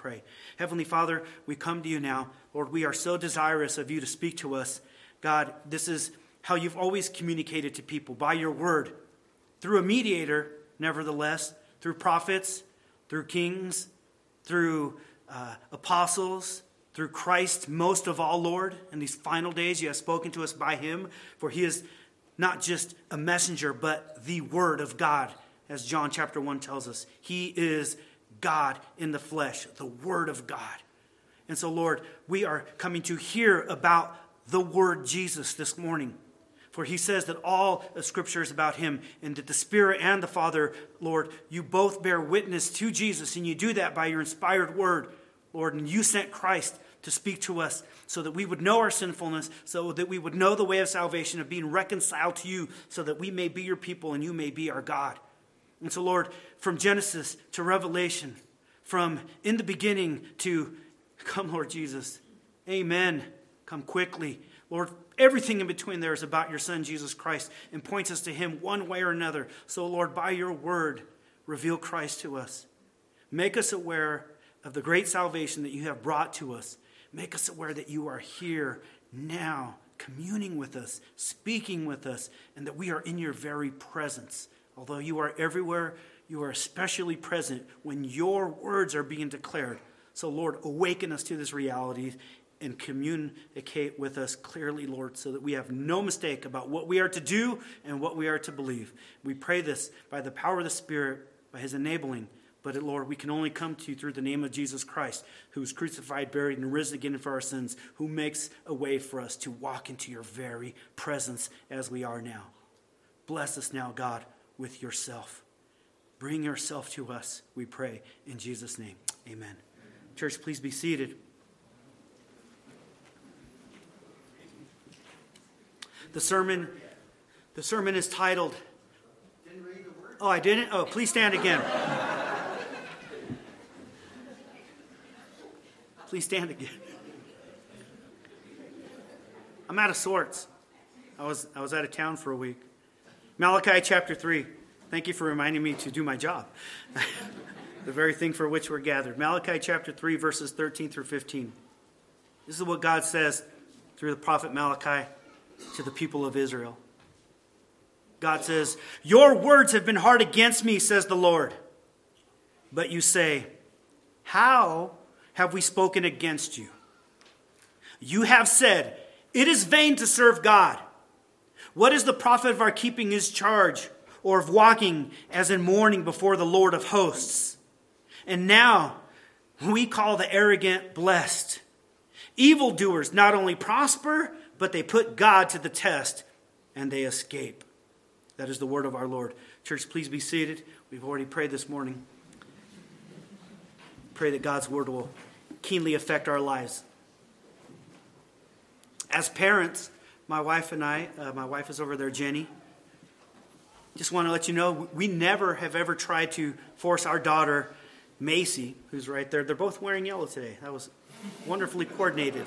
pray. Heavenly Father, we come to you now. Lord, we are so desirous of you to speak to us. God, this is how you've always communicated to people by your word, through a mediator, nevertheless, through prophets, through kings, through uh, apostles, through Christ, most of all, Lord. In these final days, you have spoken to us by him, for he is not just a messenger, but the Word of God, as John chapter 1 tells us. He is God in the flesh, the Word of God. And so, Lord, we are coming to hear about the Word Jesus this morning. For he says that all of Scripture is about him, and that the Spirit and the Father, Lord, you both bear witness to Jesus, and you do that by your inspired word, Lord. And you sent Christ to speak to us so that we would know our sinfulness, so that we would know the way of salvation, of being reconciled to you, so that we may be your people and you may be our God. And so, Lord, from Genesis to Revelation, from in the beginning to come, Lord Jesus, amen, come quickly. Lord, everything in between there is about your Son, Jesus Christ, and points us to him one way or another. So, Lord, by your word, reveal Christ to us. Make us aware of the great salvation that you have brought to us. Make us aware that you are here now, communing with us, speaking with us, and that we are in your very presence. Although you are everywhere, you are especially present when your words are being declared. So, Lord, awaken us to this reality and communicate with us clearly, Lord, so that we have no mistake about what we are to do and what we are to believe. We pray this by the power of the Spirit, by His enabling. But Lord, we can only come to you through the name of Jesus Christ, who was crucified, buried, and risen again for our sins, who makes a way for us to walk into your very presence as we are now. Bless us now, God, with yourself. Bring yourself to us, we pray, in Jesus' name. Amen. Church, please be seated. The sermon, the sermon is titled. Oh, I didn't? Oh, please stand again. Please stand again. I'm out of sorts. I was, I was out of town for a week. Malachi chapter 3. Thank you for reminding me to do my job. the very thing for which we're gathered. Malachi chapter 3, verses 13 through 15. This is what God says through the prophet Malachi to the people of Israel. God says, Your words have been hard against me, says the Lord. But you say, How have we spoken against you? You have said, It is vain to serve God. What is the profit of our keeping his charge, or of walking as in mourning before the Lord of hosts? And now we call the arrogant blessed. Evildoers not only prosper, but they put God to the test and they escape. That is the word of our Lord. Church, please be seated. We've already prayed this morning. Pray that God's word will keenly affect our lives. As parents, my wife and I, uh, my wife is over there, Jenny. Just want to let you know, we never have ever tried to force our daughter, Macy, who's right there. They're both wearing yellow today. That was wonderfully coordinated.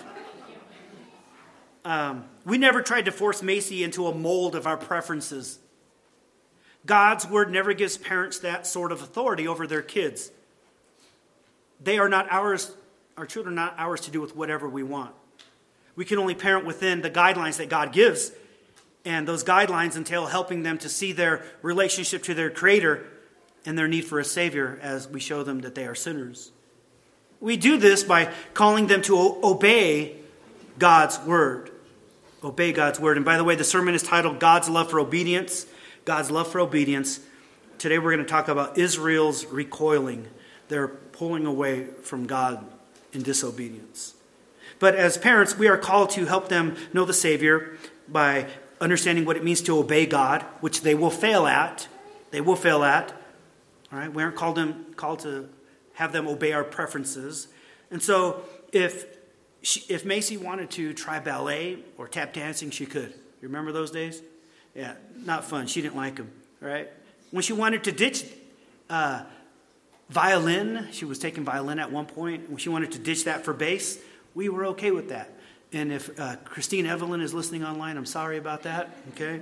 Um, we never tried to force Macy into a mold of our preferences. God's word never gives parents that sort of authority over their kids. They are not ours our children are not ours to do with whatever we want. We can only parent within the guidelines that God gives, and those guidelines entail helping them to see their relationship to their Creator and their need for a Savior as we show them that they are sinners. We do this by calling them to obey God's Word. Obey God's Word. And by the way, the sermon is titled God's Love for Obedience. God's Love for Obedience. Today we're going to talk about Israel's recoiling. They're pulling away from God in disobedience. But as parents, we are called to help them know the Savior by understanding what it means to obey God, which they will fail at. They will fail at. All right, we aren't called them called to have them obey our preferences. And so, if she, if Macy wanted to try ballet or tap dancing, she could. You remember those days? Yeah, not fun. She didn't like them. Right? When she wanted to ditch uh, Violin, she was taking violin at one point. When she wanted to ditch that for bass, we were okay with that. And if uh, Christine Evelyn is listening online, I'm sorry about that, okay?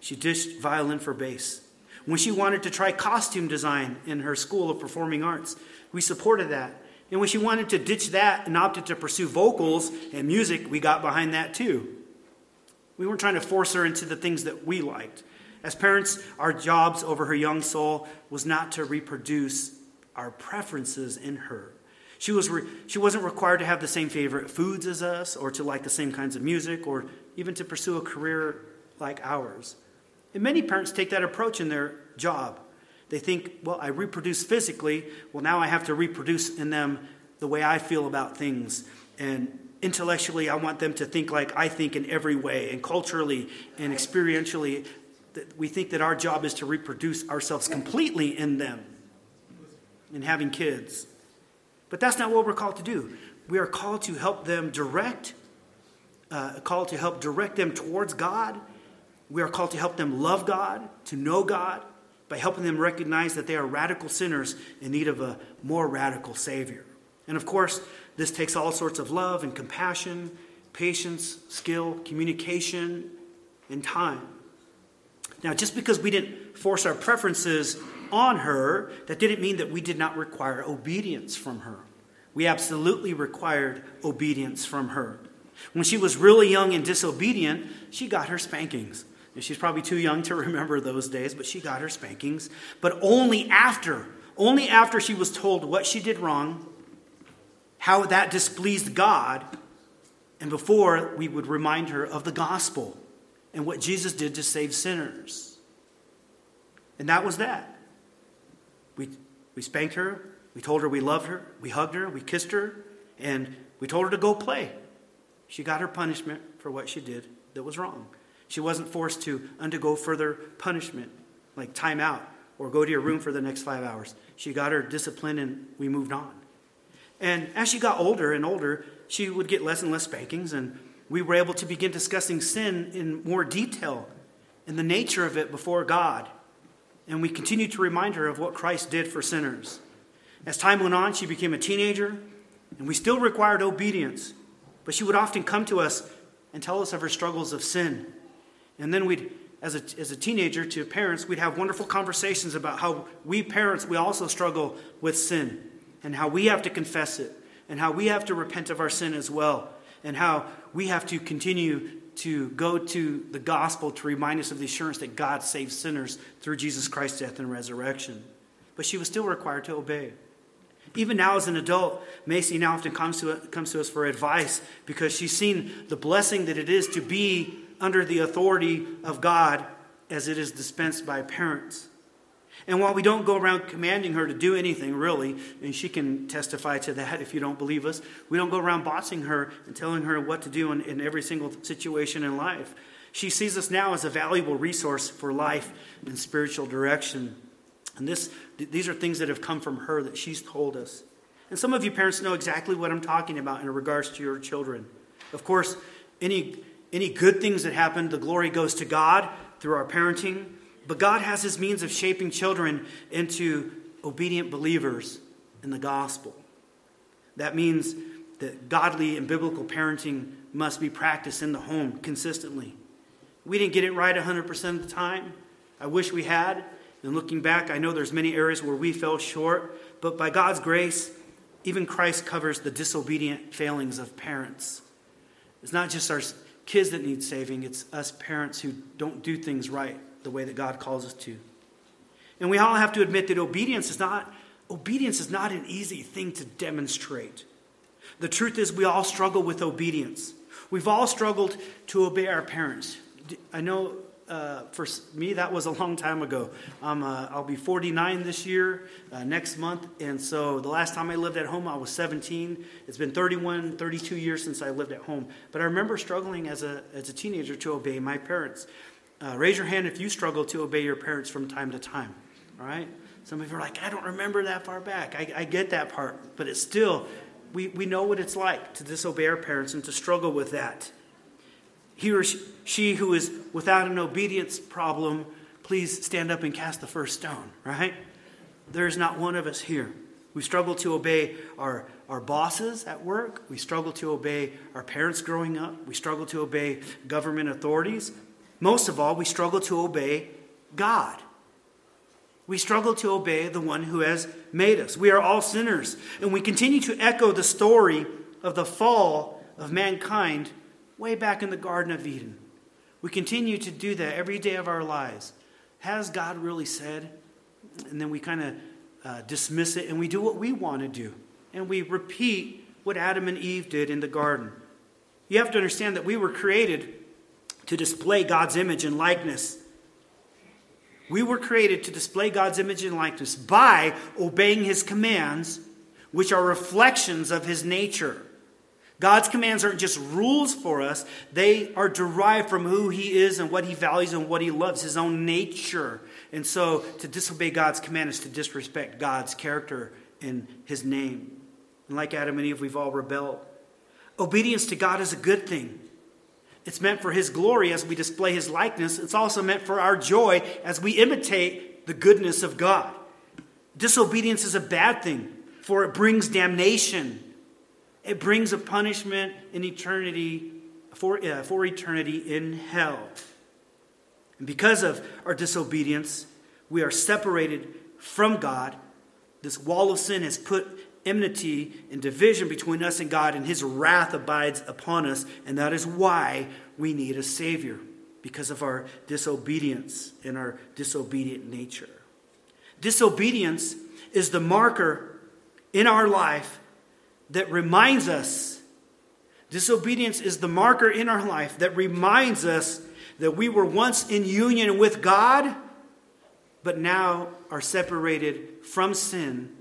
She ditched violin for bass. When she wanted to try costume design in her school of performing arts, we supported that. And when she wanted to ditch that and opted to pursue vocals and music, we got behind that too. We weren't trying to force her into the things that we liked. As parents, our jobs over her young soul was not to reproduce our preferences in her. She, was re- she wasn't required to have the same favorite foods as us, or to like the same kinds of music, or even to pursue a career like ours. And many parents take that approach in their job. They think, well, I reproduce physically, well, now I have to reproduce in them the way I feel about things. And intellectually, I want them to think like I think in every way. And culturally and experientially, we think that our job is to reproduce ourselves completely in them in having kids. But that's not what we're called to do. We are called to help them direct, uh, called to help direct them towards God. We are called to help them love God, to know God, by helping them recognize that they are radical sinners in need of a more radical Savior. And of course, this takes all sorts of love and compassion, patience, skill, communication, and time. Now, just because we didn't force our preferences on her, that didn't mean that we did not require obedience from her. We absolutely required obedience from her. When she was really young and disobedient, she got her spankings. She's probably too young to remember those days, but she got her spankings. But only after, only after she was told what she did wrong, how that displeased God, and before we would remind her of the gospel and what Jesus did to save sinners. And that was that. We, spanked her, we told her we loved her, we hugged her, we kissed her, and we told her to go play. She got her punishment for what she did that was wrong. She wasn't forced to undergo further punishment, like time out or go to your room for the next five hours. She got her discipline and we moved on. And as she got older and older, she would get less and less spankings, and we were able to begin discussing sin in more detail and the nature of it before God. And we continued to remind her of what Christ did for sinners. As time went on, she became a teenager, and we still required obedience. But she would often come to us and tell us of her struggles of sin. And then we'd, as a, as a teenager to parents, we'd have wonderful conversations about how we parents, we also struggle with sin and how we have to confess it and how we have to repent of our sin as well and how we have to continue to go to the gospel to remind us of the assurance that God saves sinners through Jesus Christ's death and resurrection. But she was still required to obey. Even now, as an adult, Macy now often comes to, comes to us for advice because she's seen the blessing that it is to be under the authority of God as it is dispensed by parents. And while we don't go around commanding her to do anything, really, and she can testify to that if you don't believe us, we don't go around bossing her and telling her what to do in, in every single situation in life. She sees us now as a valuable resource for life and spiritual direction. And this, these are things that have come from her that she's told us. And some of you parents know exactly what I'm talking about in regards to your children. Of course, any any good things that happen, the glory goes to God through our parenting. But God has his means of shaping children into obedient believers in the gospel. That means that godly and biblical parenting must be practiced in the home consistently. We didn't get it right 100% of the time. I wish we had. And looking back, I know there's many areas where we fell short, but by God's grace, even Christ covers the disobedient failings of parents. It's not just our kids that need saving, it's us parents who don't do things right the way that God calls us to. And we all have to admit that obedience is not obedience is not an easy thing to demonstrate. The truth is we all struggle with obedience. We've all struggled to obey our parents. I know uh, for me, that was a long time ago. Uh, I'll be 49 this year, uh, next month. And so the last time I lived at home, I was 17. It's been 31, 32 years since I lived at home. But I remember struggling as a, as a teenager to obey my parents. Uh, raise your hand if you struggle to obey your parents from time to time. All right? Some of you are like, I don't remember that far back. I, I get that part. But it's still, we, we know what it's like to disobey our parents and to struggle with that he or she who is without an obedience problem, please stand up and cast the first stone, right? There's not one of us here. We struggle to obey our, our bosses at work. We struggle to obey our parents growing up. We struggle to obey government authorities. Most of all, we struggle to obey God. We struggle to obey the one who has made us. We are all sinners, and we continue to echo the story of the fall of mankind way back in the Garden of Eden. We continue to do that every day of our lives. Has God really said? And then we kind of uh, dismiss it and we do what we want to do. And we repeat what Adam and Eve did in the garden. You have to understand that we were created to display God's image and likeness. We were created to display God's image and likeness by obeying his commands, which are reflections of his nature. God's commands aren't just rules for us, they are derived from who he is and what he values and what he loves, his own nature. And so to disobey God's command is to disrespect God's character and his name. And like Adam and Eve, we've all rebelled. Obedience to God is a good thing. It's meant for His glory as we display His likeness. It's also meant for our joy as we imitate the goodness of God. Disobedience is a bad thing, for it brings damnation. It brings a punishment in eternity for, uh, for eternity in hell. And because of our disobedience, we are separated from God. This wall of sin has put enmity and division between us and God, and his wrath abides upon us. And that is why we need a Savior, because of our disobedience and our disobedient nature. Disobedience is the marker in our life that reminds us, disobedience is the marker in our life that reminds us that we were once in union with God, but now are separated from sin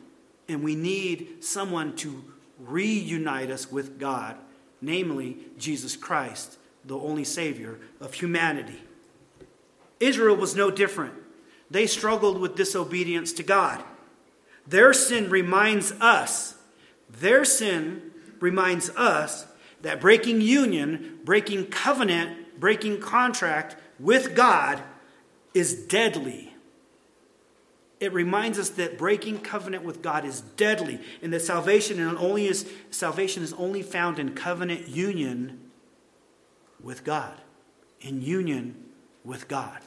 and we need someone to reunite us with God, namely Jesus Christ, the only Savior of humanity. Israel was no different. They struggled with disobedience to God. Their sin reminds us, their sin reminds us that breaking union, breaking covenant, breaking contract with God is deadly it reminds us that breaking covenant with God is deadly and that salvation and only is salvation is only found in covenant union with God. In union with God.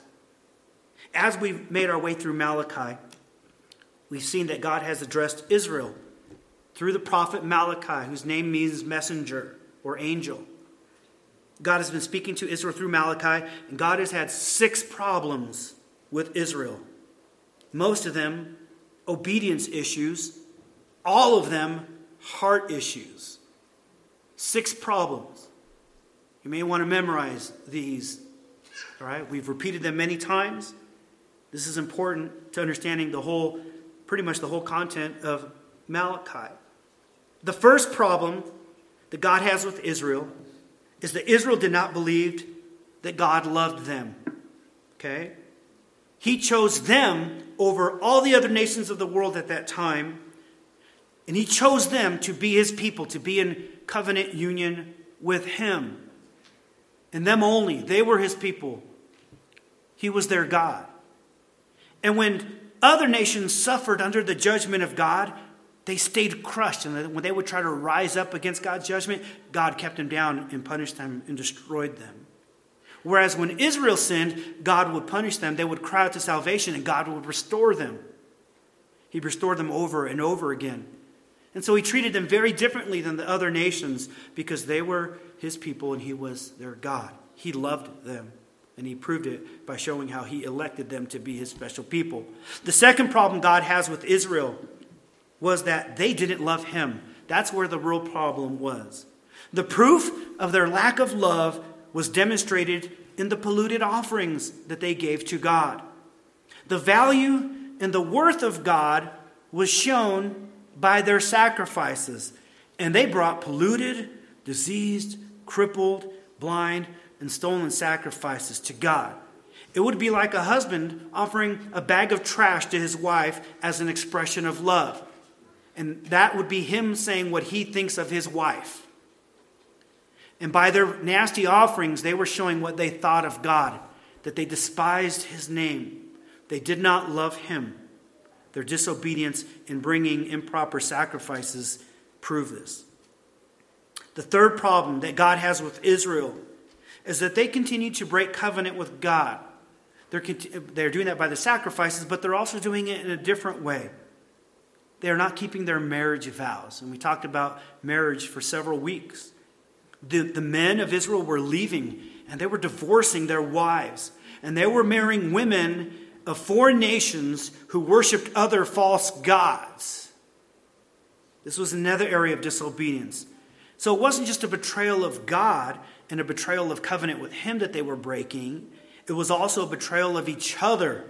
As we've made our way through Malachi, we've seen that God has addressed Israel through the prophet Malachi, whose name means messenger or angel. God has been speaking to Israel through Malachi, and God has had six problems with Israel most of them obedience issues, all of them heart issues. Six problems. You may want to memorize these. All right, we've repeated them many times. This is important to understanding the whole, pretty much the whole content of Malachi. The first problem that God has with Israel is that Israel did not believe that God loved them. Okay? He chose them over all the other nations of the world at that time. And he chose them to be his people, to be in covenant union with him. And them only. They were his people. He was their God. And when other nations suffered under the judgment of God, they stayed crushed. And when they would try to rise up against God's judgment, God kept them down and punished them and destroyed them. Whereas when Israel sinned, God would punish them. They would cry out to salvation and God would restore them. He restored them over and over again. And so he treated them very differently than the other nations because they were his people and he was their God. He loved them. And he proved it by showing how he elected them to be his special people. The second problem God has with Israel was that they didn't love him. That's where the real problem was. The proof of their lack of love was demonstrated in the polluted offerings that they gave to God. The value and the worth of God was shown by their sacrifices, and they brought polluted, diseased, crippled, blind, and stolen sacrifices to God. It would be like a husband offering a bag of trash to his wife as an expression of love. And that would be him saying what he thinks of his wife. And by their nasty offerings, they were showing what they thought of God, that they despised his name. They did not love him. Their disobedience in bringing improper sacrifices prove this. The third problem that God has with Israel is that they continue to break covenant with God. They're, they're doing that by the sacrifices, but they're also doing it in a different way. They are not keeping their marriage vows. And we talked about marriage for several weeks. The, the men of Israel were leaving and they were divorcing their wives. And they were marrying women of foreign nations who worshiped other false gods. This was another area of disobedience. So it wasn't just a betrayal of God and a betrayal of covenant with Him that they were breaking, it was also a betrayal of each other.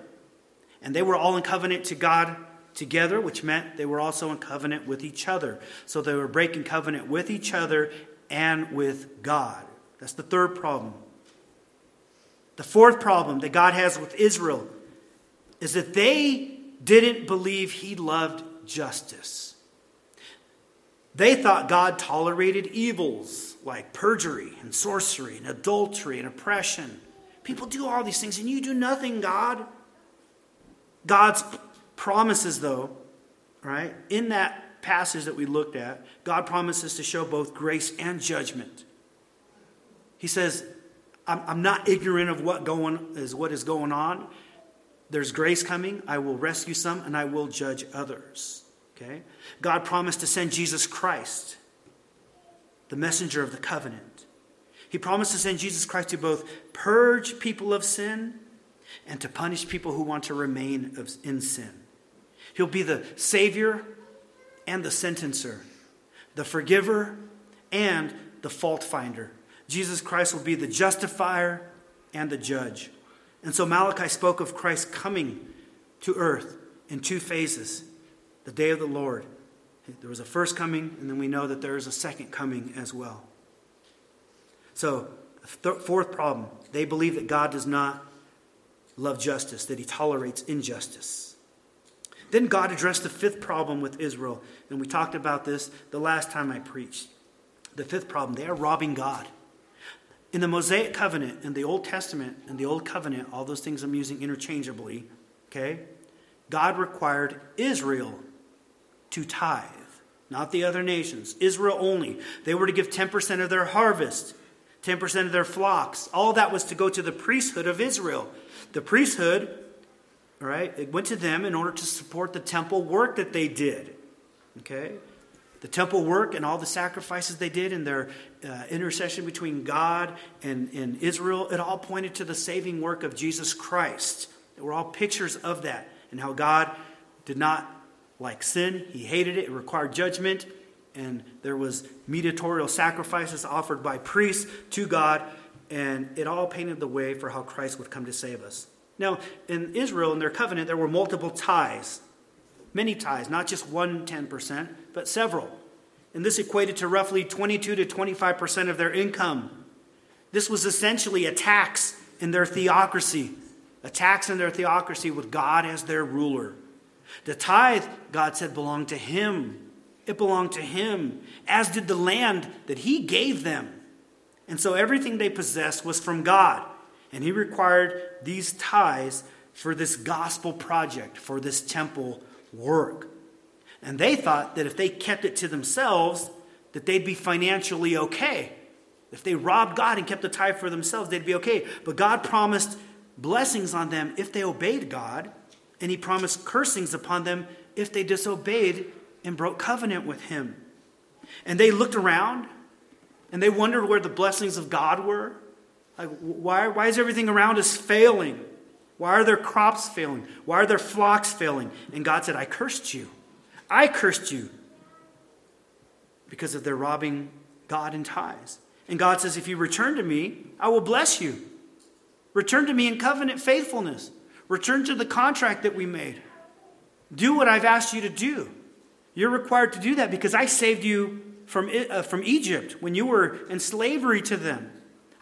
And they were all in covenant to God together, which meant they were also in covenant with each other. So they were breaking covenant with each other and with God. That's the third problem. The fourth problem that God has with Israel is that they didn't believe He loved justice. They thought God tolerated evils like perjury and sorcery and adultery and oppression. People do all these things and you do nothing, God. God's promises, though, right, in that passage that we looked at, God promises to show both grace and judgment. He says, I'm, I'm not ignorant of what going is what is going on. There's grace coming. I will rescue some and I will judge others. Okay? God promised to send Jesus Christ, the messenger of the covenant. He promised to send Jesus Christ to both purge people of sin and to punish people who want to remain in sin. He'll be the Savior and the sentencer, the forgiver and the fault finder. Jesus Christ will be the justifier and the judge. And so Malachi spoke of Christ coming to earth in two phases the day of the Lord. There was a first coming, and then we know that there is a second coming as well. So, th- fourth problem they believe that God does not love justice, that he tolerates injustice. Then God addressed the fifth problem with Israel, and we talked about this the last time I preached. The fifth problem they are robbing God. In the Mosaic covenant, in the Old Testament, in the Old covenant, all those things I'm using interchangeably, okay? God required Israel to tithe, not the other nations, Israel only. They were to give 10% of their harvest, 10% of their flocks. All that was to go to the priesthood of Israel. The priesthood all right? It went to them in order to support the temple work that they did. Okay? The temple work and all the sacrifices they did in their uh, intercession between God and, and Israel, it all pointed to the saving work of Jesus Christ. They were all pictures of that and how God did not like sin. He hated it. It required judgment. And there was mediatorial sacrifices offered by priests to God. And it all painted the way for how Christ would come to save us. Now, in Israel, in their covenant, there were multiple tithes, many tithes, not just one 10%, but several. And this equated to roughly 22 to 25% of their income. This was essentially a tax in their theocracy, a tax in their theocracy with God as their ruler. The tithe, God said, belonged to Him. It belonged to Him, as did the land that He gave them. And so everything they possessed was from God. And he required these tithes for this gospel project, for this temple work. And they thought that if they kept it to themselves, that they'd be financially okay. If they robbed God and kept the tithe for themselves, they'd be okay. But God promised blessings on them if they obeyed God, and He promised cursings upon them if they disobeyed and broke covenant with Him. And they looked around and they wondered where the blessings of God were. Like, why, why is everything around us failing? Why are their crops failing? Why are their flocks failing? And God said, I cursed you. I cursed you because of their robbing God in tithes. And God says, If you return to me, I will bless you. Return to me in covenant faithfulness. Return to the contract that we made. Do what I've asked you to do. You're required to do that because I saved you from, uh, from Egypt when you were in slavery to them.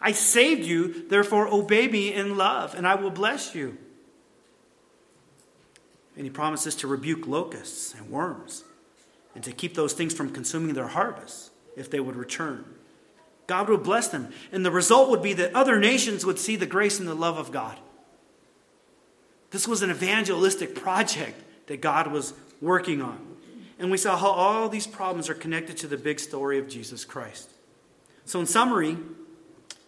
I saved you, therefore obey me in love, and I will bless you. And he promises to rebuke locusts and worms and to keep those things from consuming their harvest if they would return. God would bless them. And the result would be that other nations would see the grace and the love of God. This was an evangelistic project that God was working on. And we saw how all these problems are connected to the big story of Jesus Christ. So, in summary,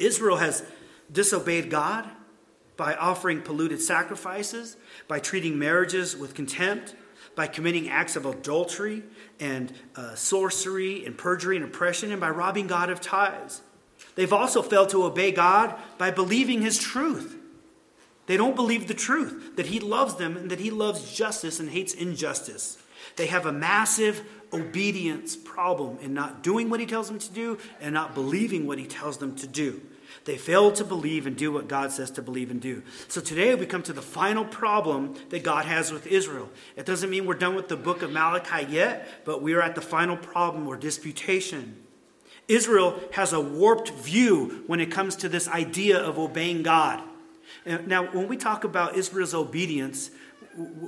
Israel has disobeyed God, by offering polluted sacrifices, by treating marriages with contempt, by committing acts of adultery and uh, sorcery and perjury and oppression, and by robbing God of tithes. They've also failed to obey God by believing His truth. They don't believe the truth that He loves them and that He loves justice and hates injustice. They have a massive obedience problem in not doing what He tells them to do and not believing what He tells them to do. They fail to believe and do what God says to believe and do. So today we come to the final problem that God has with Israel. It doesn't mean we're done with the book of Malachi yet, but we are at the final problem or disputation. Israel has a warped view when it comes to this idea of obeying God. Now, when we talk about Israel's obedience,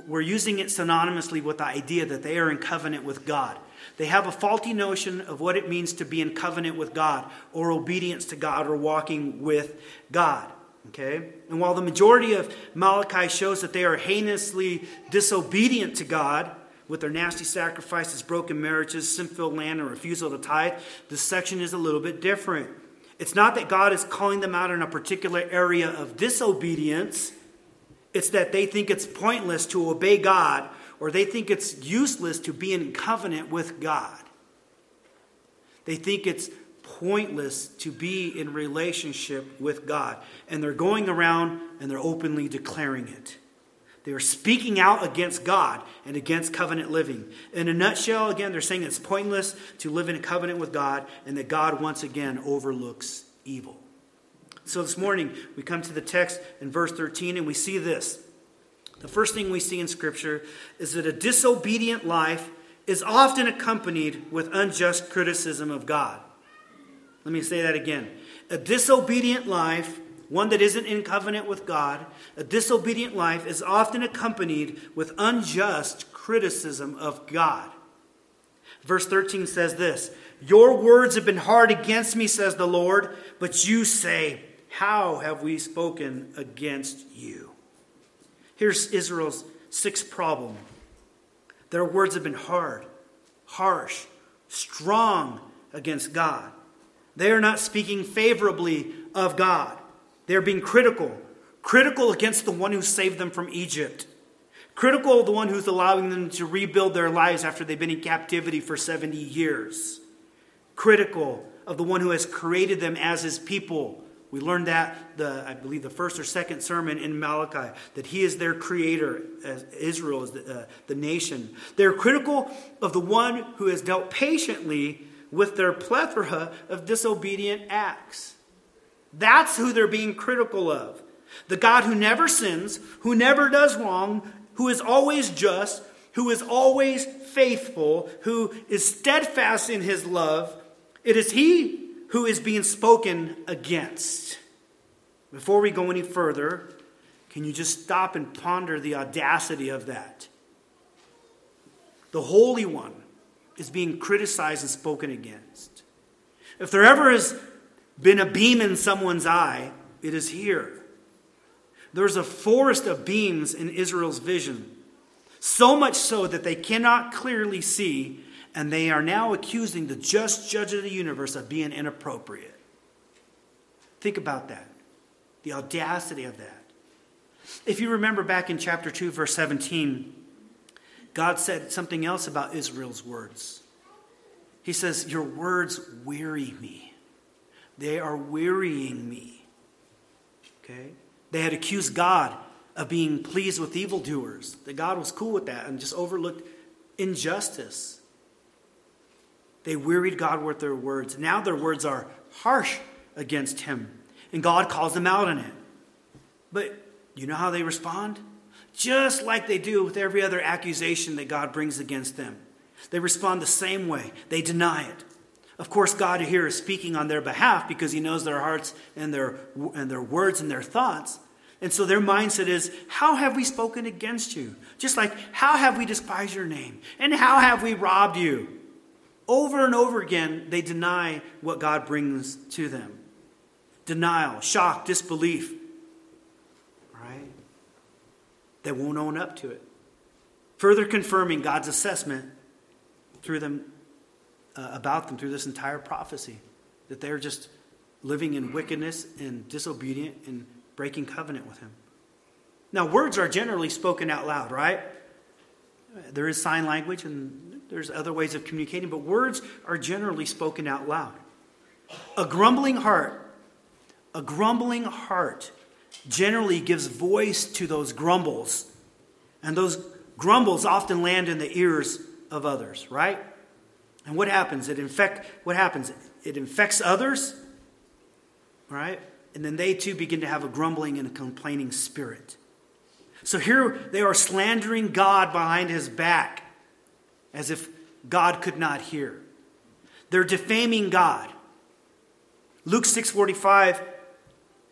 we're using it synonymously with the idea that they are in covenant with God. They have a faulty notion of what it means to be in covenant with God or obedience to God or walking with God. Okay? And while the majority of Malachi shows that they are heinously disobedient to God with their nasty sacrifices, broken marriages, sinful land, and refusal to tithe, this section is a little bit different. It's not that God is calling them out in a particular area of disobedience, it's that they think it's pointless to obey God or they think it's useless to be in covenant with God. They think it's pointless to be in relationship with God. And they're going around and they're openly declaring it. They are speaking out against God and against covenant living. In a nutshell, again, they're saying it's pointless to live in a covenant with God and that God once again overlooks evil. So this morning, we come to the text in verse 13 and we see this. The first thing we see in Scripture is that a disobedient life is often accompanied with unjust criticism of God. Let me say that again. A disobedient life, one that isn't in covenant with God, a disobedient life is often accompanied with unjust criticism of God. Verse 13 says this Your words have been hard against me, says the Lord, but you say, How have we spoken against you? Here's Israel's sixth problem their words have been hard, harsh, strong against God. They are not speaking favorably of God. They are being critical, critical against the one who saved them from Egypt, critical of the one who's allowing them to rebuild their lives after they've been in captivity for 70 years, critical of the one who has created them as his people we learned that, the, I believe, the first or second sermon in Malachi, that he is their creator, as Israel is the, uh, the nation. They're critical of the one who has dealt patiently with their plethora of disobedient acts. That's who they're being critical of. The God who never sins, who never does wrong, who is always just, who is always faithful, who is steadfast in his love. It is he who is being spoken against. Before we go any further, can you just stop and ponder the audacity of that? The Holy One is being criticized and spoken against. If there ever has been a beam in someone's eye, it is here. There's a forest of beams in Israel's vision, so much so that they cannot clearly see and they are now accusing the just judge of the universe of being inappropriate. Think about that. The audacity of that. If you remember back in chapter 2, verse 17, God said something else about Israel's words. He says, Your words weary me. They are wearying me. Okay? They had accused God of being pleased with evildoers, that God was cool with that and just overlooked injustice. They wearied God with their words. Now their words are harsh against him, and God calls them out on it. But you know how they respond? Just like they do with every other accusation that God brings against them. They respond the same way, they deny it. Of course, God here is speaking on their behalf because He knows their hearts and their, and their words and their thoughts. And so their mindset is, How have we spoken against you? Just like, How have we despised your name? And how have we robbed you? Over and over again, they deny what God brings to them denial, shock, disbelief. Right? They won't own up to it. Further confirming God's assessment through them, uh, about them through this entire prophecy that they're just living in wickedness and disobedient and breaking covenant with him. Now, words are generally spoken out loud, right? There is sign language and there's other ways of communicating, but words are generally spoken out loud. A grumbling heart, a grumbling heart generally gives voice to those grumbles. And those grumbles often land in the ears of others, right? And what happens? It infect what happens? It infects others, right? And then they too begin to have a grumbling and a complaining spirit. So here they are slandering God behind his back as if God could not hear. They're defaming God. Luke 6:45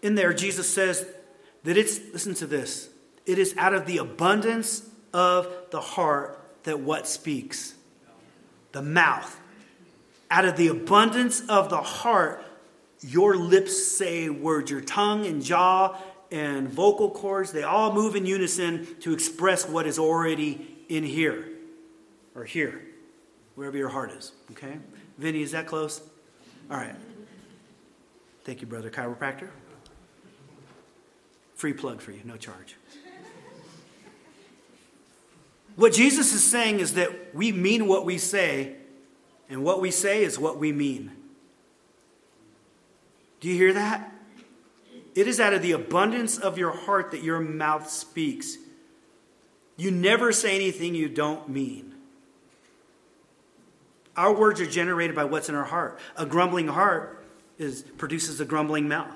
in there Jesus says that it's listen to this. It is out of the abundance of the heart that what speaks? The mouth. Out of the abundance of the heart your lips say words, your tongue and jaw and vocal cords, they all move in unison to express what is already in here or here, wherever your heart is. Okay? Vinny, is that close? All right. Thank you, brother chiropractor. Free plug for you, no charge. What Jesus is saying is that we mean what we say, and what we say is what we mean. Do you hear that? It is out of the abundance of your heart that your mouth speaks. You never say anything you don't mean. Our words are generated by what's in our heart. A grumbling heart is, produces a grumbling mouth.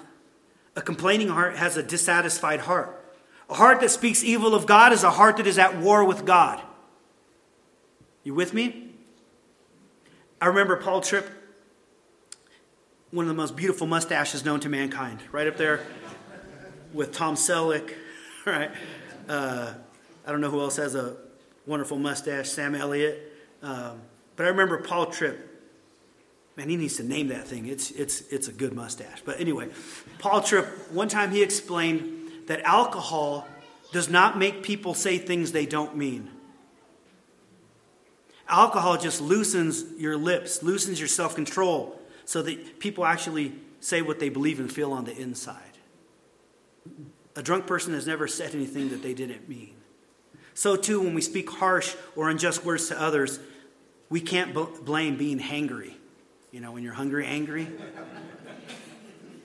A complaining heart has a dissatisfied heart. A heart that speaks evil of God is a heart that is at war with God. You with me? I remember Paul Tripp one of the most beautiful mustaches known to mankind, right up there with Tom Selleck, right? Uh, I don't know who else has a wonderful mustache, Sam Elliott. Um, but I remember Paul Tripp. Man, he needs to name that thing. It's, it's, it's a good mustache. But anyway, Paul Tripp, one time he explained that alcohol does not make people say things they don't mean. Alcohol just loosens your lips, loosens your self control so that people actually say what they believe and feel on the inside. A drunk person has never said anything that they didn't mean. So, too, when we speak harsh or unjust words to others, we can't blame being hangry. You know, when you're hungry, angry.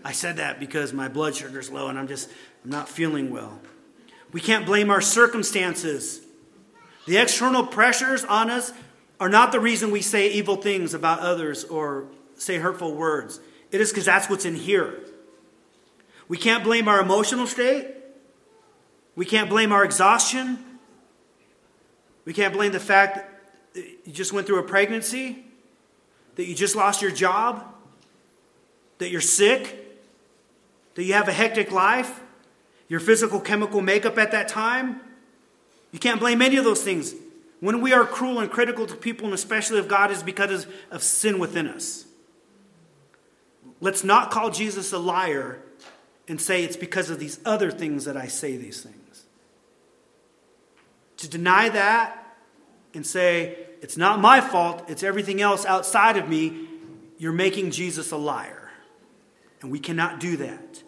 I said that because my blood sugar's low and I'm just I'm not feeling well. We can't blame our circumstances. The external pressures on us are not the reason we say evil things about others or say hurtful words. It is because that's what's in here. We can't blame our emotional state. We can't blame our exhaustion. We can't blame the fact you just went through a pregnancy, that you just lost your job, that you're sick, that you have a hectic life, your physical chemical makeup at that time. You can't blame any of those things. When we are cruel and critical to people, and especially of God, is because of sin within us. Let's not call Jesus a liar and say it's because of these other things that I say these things. To deny that and say it's not my fault, it's everything else outside of me, you're making Jesus a liar. And we cannot do that.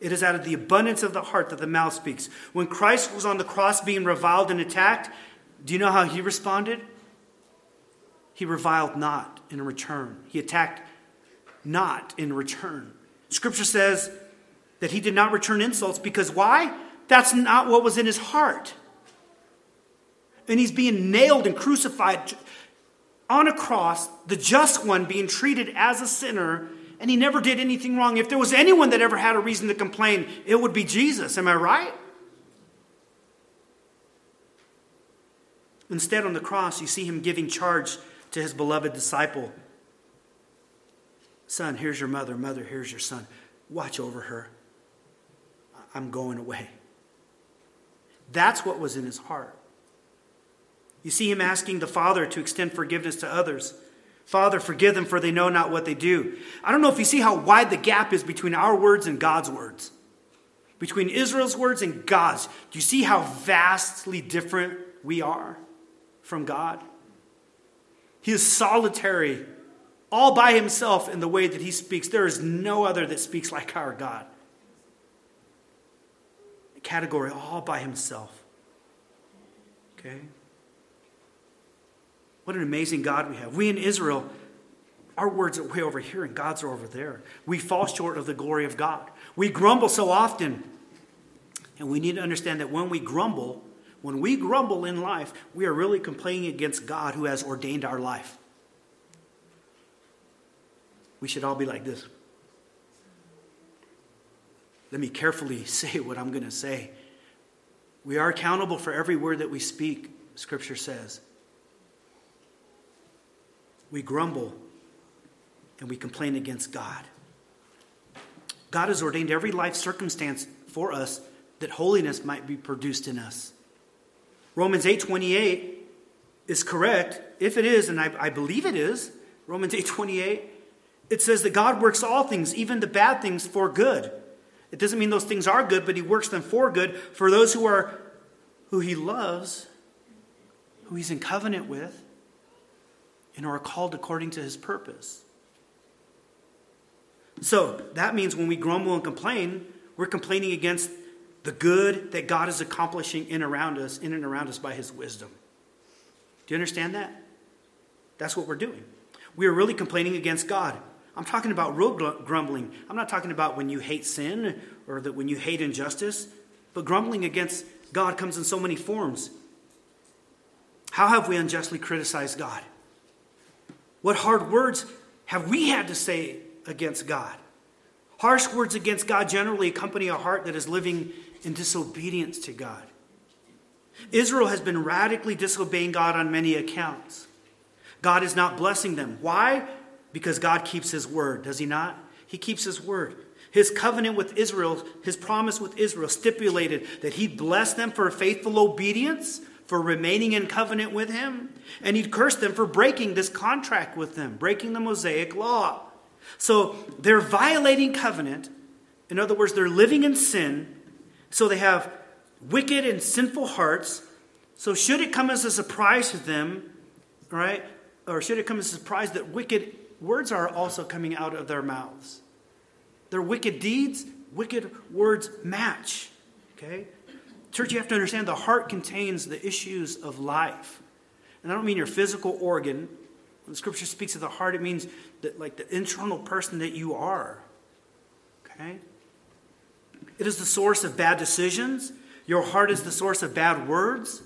It is out of the abundance of the heart that the mouth speaks. When Christ was on the cross being reviled and attacked, do you know how he responded? He reviled not in return. He attacked not in return. Scripture says that he did not return insults because why? That's not what was in his heart. And he's being nailed and crucified on a cross, the just one being treated as a sinner, and he never did anything wrong. If there was anyone that ever had a reason to complain, it would be Jesus. Am I right? Instead, on the cross, you see him giving charge to his beloved disciple Son, here's your mother. Mother, here's your son. Watch over her. I'm going away. That's what was in his heart. You see him asking the Father to extend forgiveness to others. Father, forgive them, for they know not what they do. I don't know if you see how wide the gap is between our words and God's words, between Israel's words and God's. Do you see how vastly different we are from God? He is solitary all by himself in the way that he speaks. There is no other that speaks like our God. category all by himself. Okay? What an amazing God we have. We in Israel, our words are way over here and God's are over there. We fall short of the glory of God. We grumble so often. And we need to understand that when we grumble, when we grumble in life, we are really complaining against God who has ordained our life. We should all be like this. Let me carefully say what I'm going to say. We are accountable for every word that we speak, Scripture says. We grumble and we complain against God. God has ordained every life circumstance for us that holiness might be produced in us. Romans 8:28 is correct. If it is, and I, I believe it is, Romans 8:28, it says that God works all things, even the bad things, for good. It doesn't mean those things are good, but He works them for good for those who are who He loves, who He's in covenant with, and are called according to His purpose. So that means when we grumble and complain, we're complaining against the good that God is accomplishing in around us, in and around us by his wisdom. Do you understand that? That's what we're doing. We are really complaining against God. I'm talking about real grumbling. I'm not talking about when you hate sin or that when you hate injustice, but grumbling against God comes in so many forms. How have we unjustly criticized God? What hard words have we had to say against God? Harsh words against God generally accompany a heart that is living in disobedience to God. Israel has been radically disobeying God on many accounts. God is not blessing them. Why? Because God keeps his word, does he not? He keeps his word. His covenant with Israel, his promise with Israel, stipulated that he'd bless them for faithful obedience, for remaining in covenant with him, and he'd curse them for breaking this contract with them, breaking the Mosaic law. So they're violating covenant. In other words, they're living in sin so they have wicked and sinful hearts. So should it come as a surprise to them, right? Or should it come as a surprise that wicked words are also coming out of their mouths? Their wicked deeds, wicked words match. Okay? Church, you have to understand the heart contains the issues of life. And I don't mean your physical organ. When the scripture speaks of the heart, it means that like the internal person that you are. Okay? It is the source of bad decisions. Your heart is the source of bad words.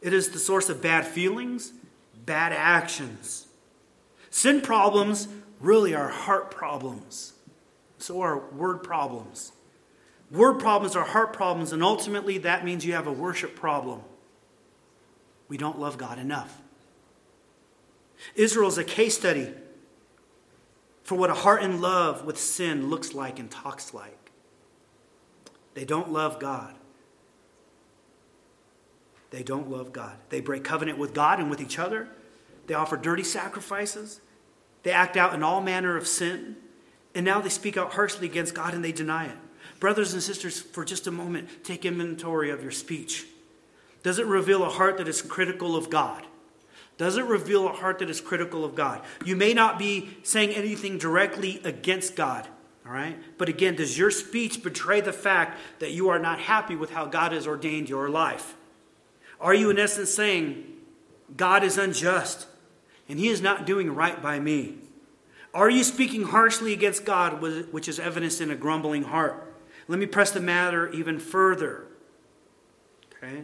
It is the source of bad feelings, bad actions. Sin problems really are heart problems. So are word problems. Word problems are heart problems, and ultimately that means you have a worship problem. We don't love God enough. Israel is a case study for what a heart in love with sin looks like and talks like. They don't love God. They don't love God. They break covenant with God and with each other. They offer dirty sacrifices. They act out in all manner of sin. And now they speak out harshly against God and they deny it. Brothers and sisters, for just a moment, take inventory of your speech. Does it reveal a heart that is critical of God? Does it reveal a heart that is critical of God? You may not be saying anything directly against God, all right? But again, does your speech betray the fact that you are not happy with how God has ordained your life? Are you, in essence, saying, God is unjust and he is not doing right by me? Are you speaking harshly against God, which is evidenced in a grumbling heart? Let me press the matter even further. Okay?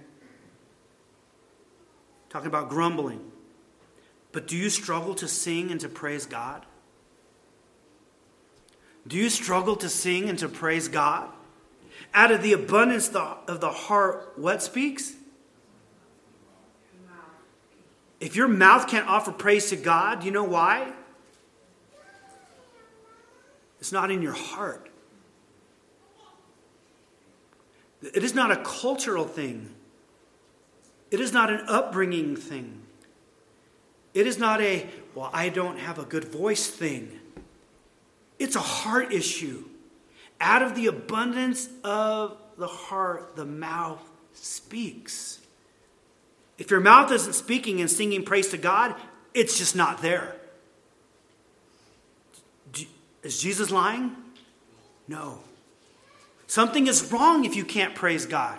Talking about grumbling. But do you struggle to sing and to praise God? Do you struggle to sing and to praise God? Out of the abundance of the heart, what speaks? If your mouth can't offer praise to God, you know why? It's not in your heart. It is not a cultural thing. It is not an upbringing thing. It is not a, well, I don't have a good voice thing. It's a heart issue. Out of the abundance of the heart, the mouth speaks. If your mouth isn't speaking and singing praise to God, it's just not there. Is Jesus lying? No. Something is wrong if you can't praise God.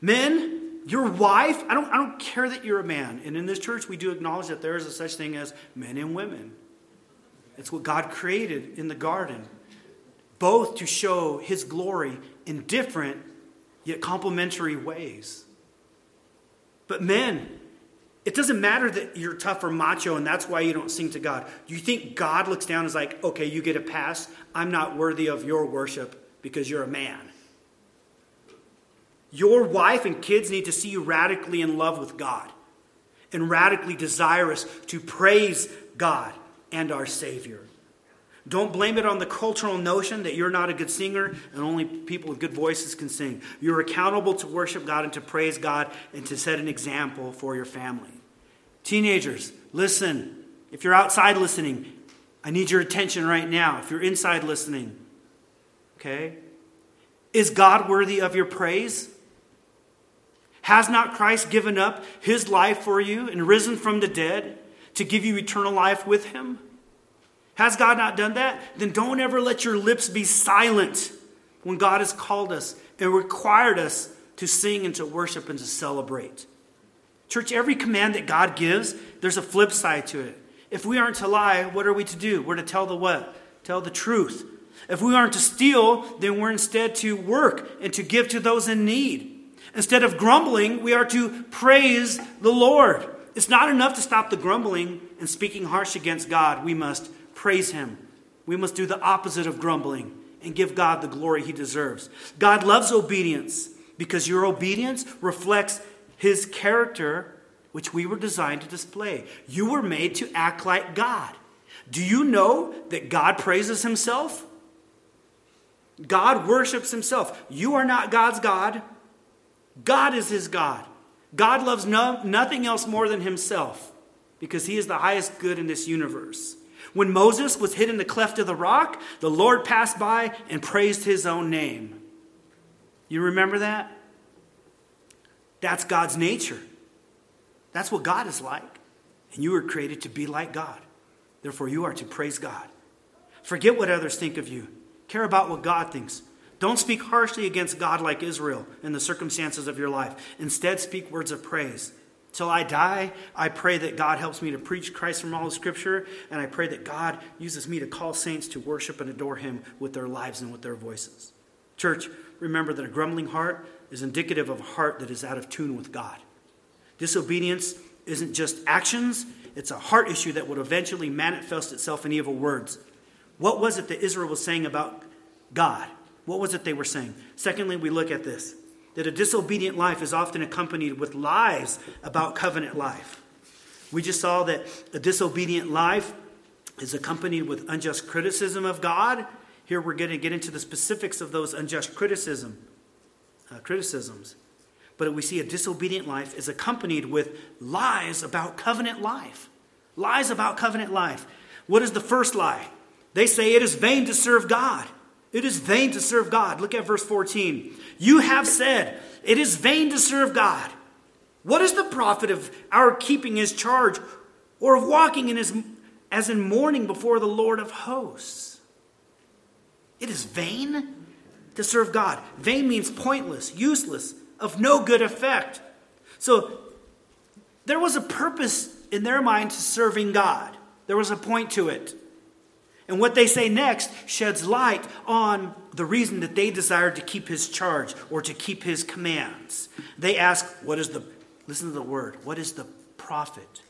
Men, your wife, I don't, I don't care that you're a man. And in this church, we do acknowledge that there is a such thing as men and women. It's what God created in the garden, both to show his glory in different yet complementary ways. But men, it doesn't matter that you're tough or macho and that's why you don't sing to God. You think God looks down and is like, okay, you get a pass? I'm not worthy of your worship because you're a man. Your wife and kids need to see you radically in love with God and radically desirous to praise God and our Savior. Don't blame it on the cultural notion that you're not a good singer and only people with good voices can sing. You're accountable to worship God and to praise God and to set an example for your family. Teenagers, listen. If you're outside listening, I need your attention right now. If you're inside listening, okay? Is God worthy of your praise? Has not Christ given up his life for you and risen from the dead to give you eternal life with him? Has God not done that? Then don't ever let your lips be silent when God has called us and required us to sing and to worship and to celebrate. Church, every command that God gives, there's a flip side to it. If we aren't to lie, what are we to do? We're to tell the what? Tell the truth. If we aren't to steal, then we're instead to work and to give to those in need. Instead of grumbling, we are to praise the Lord. It's not enough to stop the grumbling and speaking harsh against God. We must praise Him. We must do the opposite of grumbling and give God the glory He deserves. God loves obedience because your obedience reflects His character, which we were designed to display. You were made to act like God. Do you know that God praises Himself? God worships Himself. You are not God's God, God is His God. God loves no, nothing else more than Himself because He is the highest good in this universe. When Moses was hid in the cleft of the rock, the Lord passed by and praised his own name. You remember that? That's God's nature. That's what God is like. And you were created to be like God. Therefore, you are to praise God. Forget what others think of you. Care about what God thinks. Don't speak harshly against God like Israel in the circumstances of your life. Instead, speak words of praise. Till I die, I pray that God helps me to preach Christ from all of Scripture, and I pray that God uses me to call saints to worship and adore Him with their lives and with their voices. Church, remember that a grumbling heart is indicative of a heart that is out of tune with God. Disobedience isn't just actions, it's a heart issue that would eventually manifest itself in evil words. What was it that Israel was saying about God? What was it they were saying? Secondly, we look at this that a disobedient life is often accompanied with lies about covenant life. We just saw that a disobedient life is accompanied with unjust criticism of God. Here we're going to get into the specifics of those unjust criticism, uh, criticisms. But we see a disobedient life is accompanied with lies about covenant life. Lies about covenant life. What is the first lie? They say it is vain to serve God. It is vain to serve God. Look at verse 14. You have said, It is vain to serve God. What is the profit of our keeping his charge or of walking in his, as in mourning before the Lord of hosts? It is vain to serve God. Vain means pointless, useless, of no good effect. So there was a purpose in their mind to serving God, there was a point to it. And what they say next sheds light on the reason that they desired to keep his charge or to keep his commands. They ask, What is the, listen to the word, what is the profit?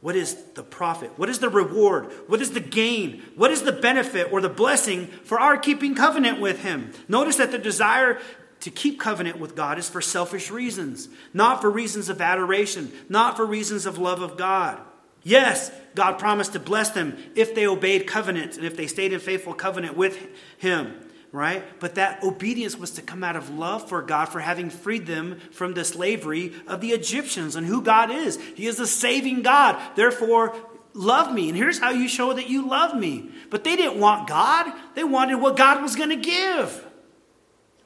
What is the profit? What is the reward? What is the gain? What is the benefit or the blessing for our keeping covenant with him? Notice that the desire to keep covenant with God is for selfish reasons, not for reasons of adoration, not for reasons of love of God. Yes, God promised to bless them if they obeyed covenant and if they stayed in faithful covenant with Him, right? But that obedience was to come out of love for God for having freed them from the slavery of the Egyptians and who God is. He is a saving God. Therefore, love me. And here's how you show that you love me. But they didn't want God, they wanted what God was going to give.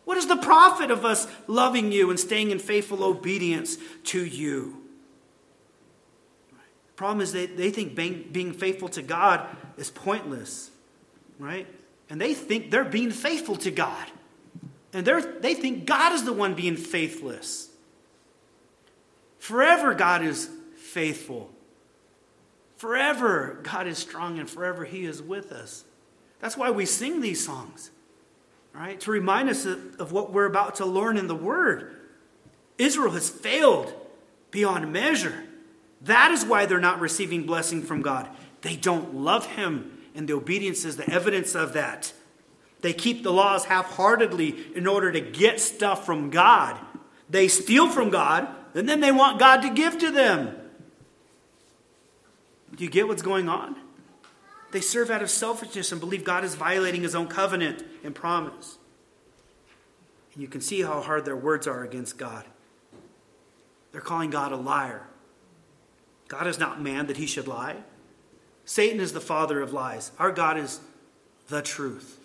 What is the profit of us loving you and staying in faithful obedience to you? Problem is, they, they think being, being faithful to God is pointless, right? And they think they're being faithful to God. And they they think God is the one being faithless. Forever, God is faithful. Forever, God is strong, and forever, He is with us. That's why we sing these songs, right? To remind us of, of what we're about to learn in the Word. Israel has failed beyond measure. That is why they're not receiving blessing from God. They don't love Him, and the obedience is the evidence of that. They keep the laws half heartedly in order to get stuff from God. They steal from God, and then they want God to give to them. Do you get what's going on? They serve out of selfishness and believe God is violating his own covenant and promise. And you can see how hard their words are against God. They're calling God a liar. God is not man that he should lie. Satan is the father of lies. Our God is the truth.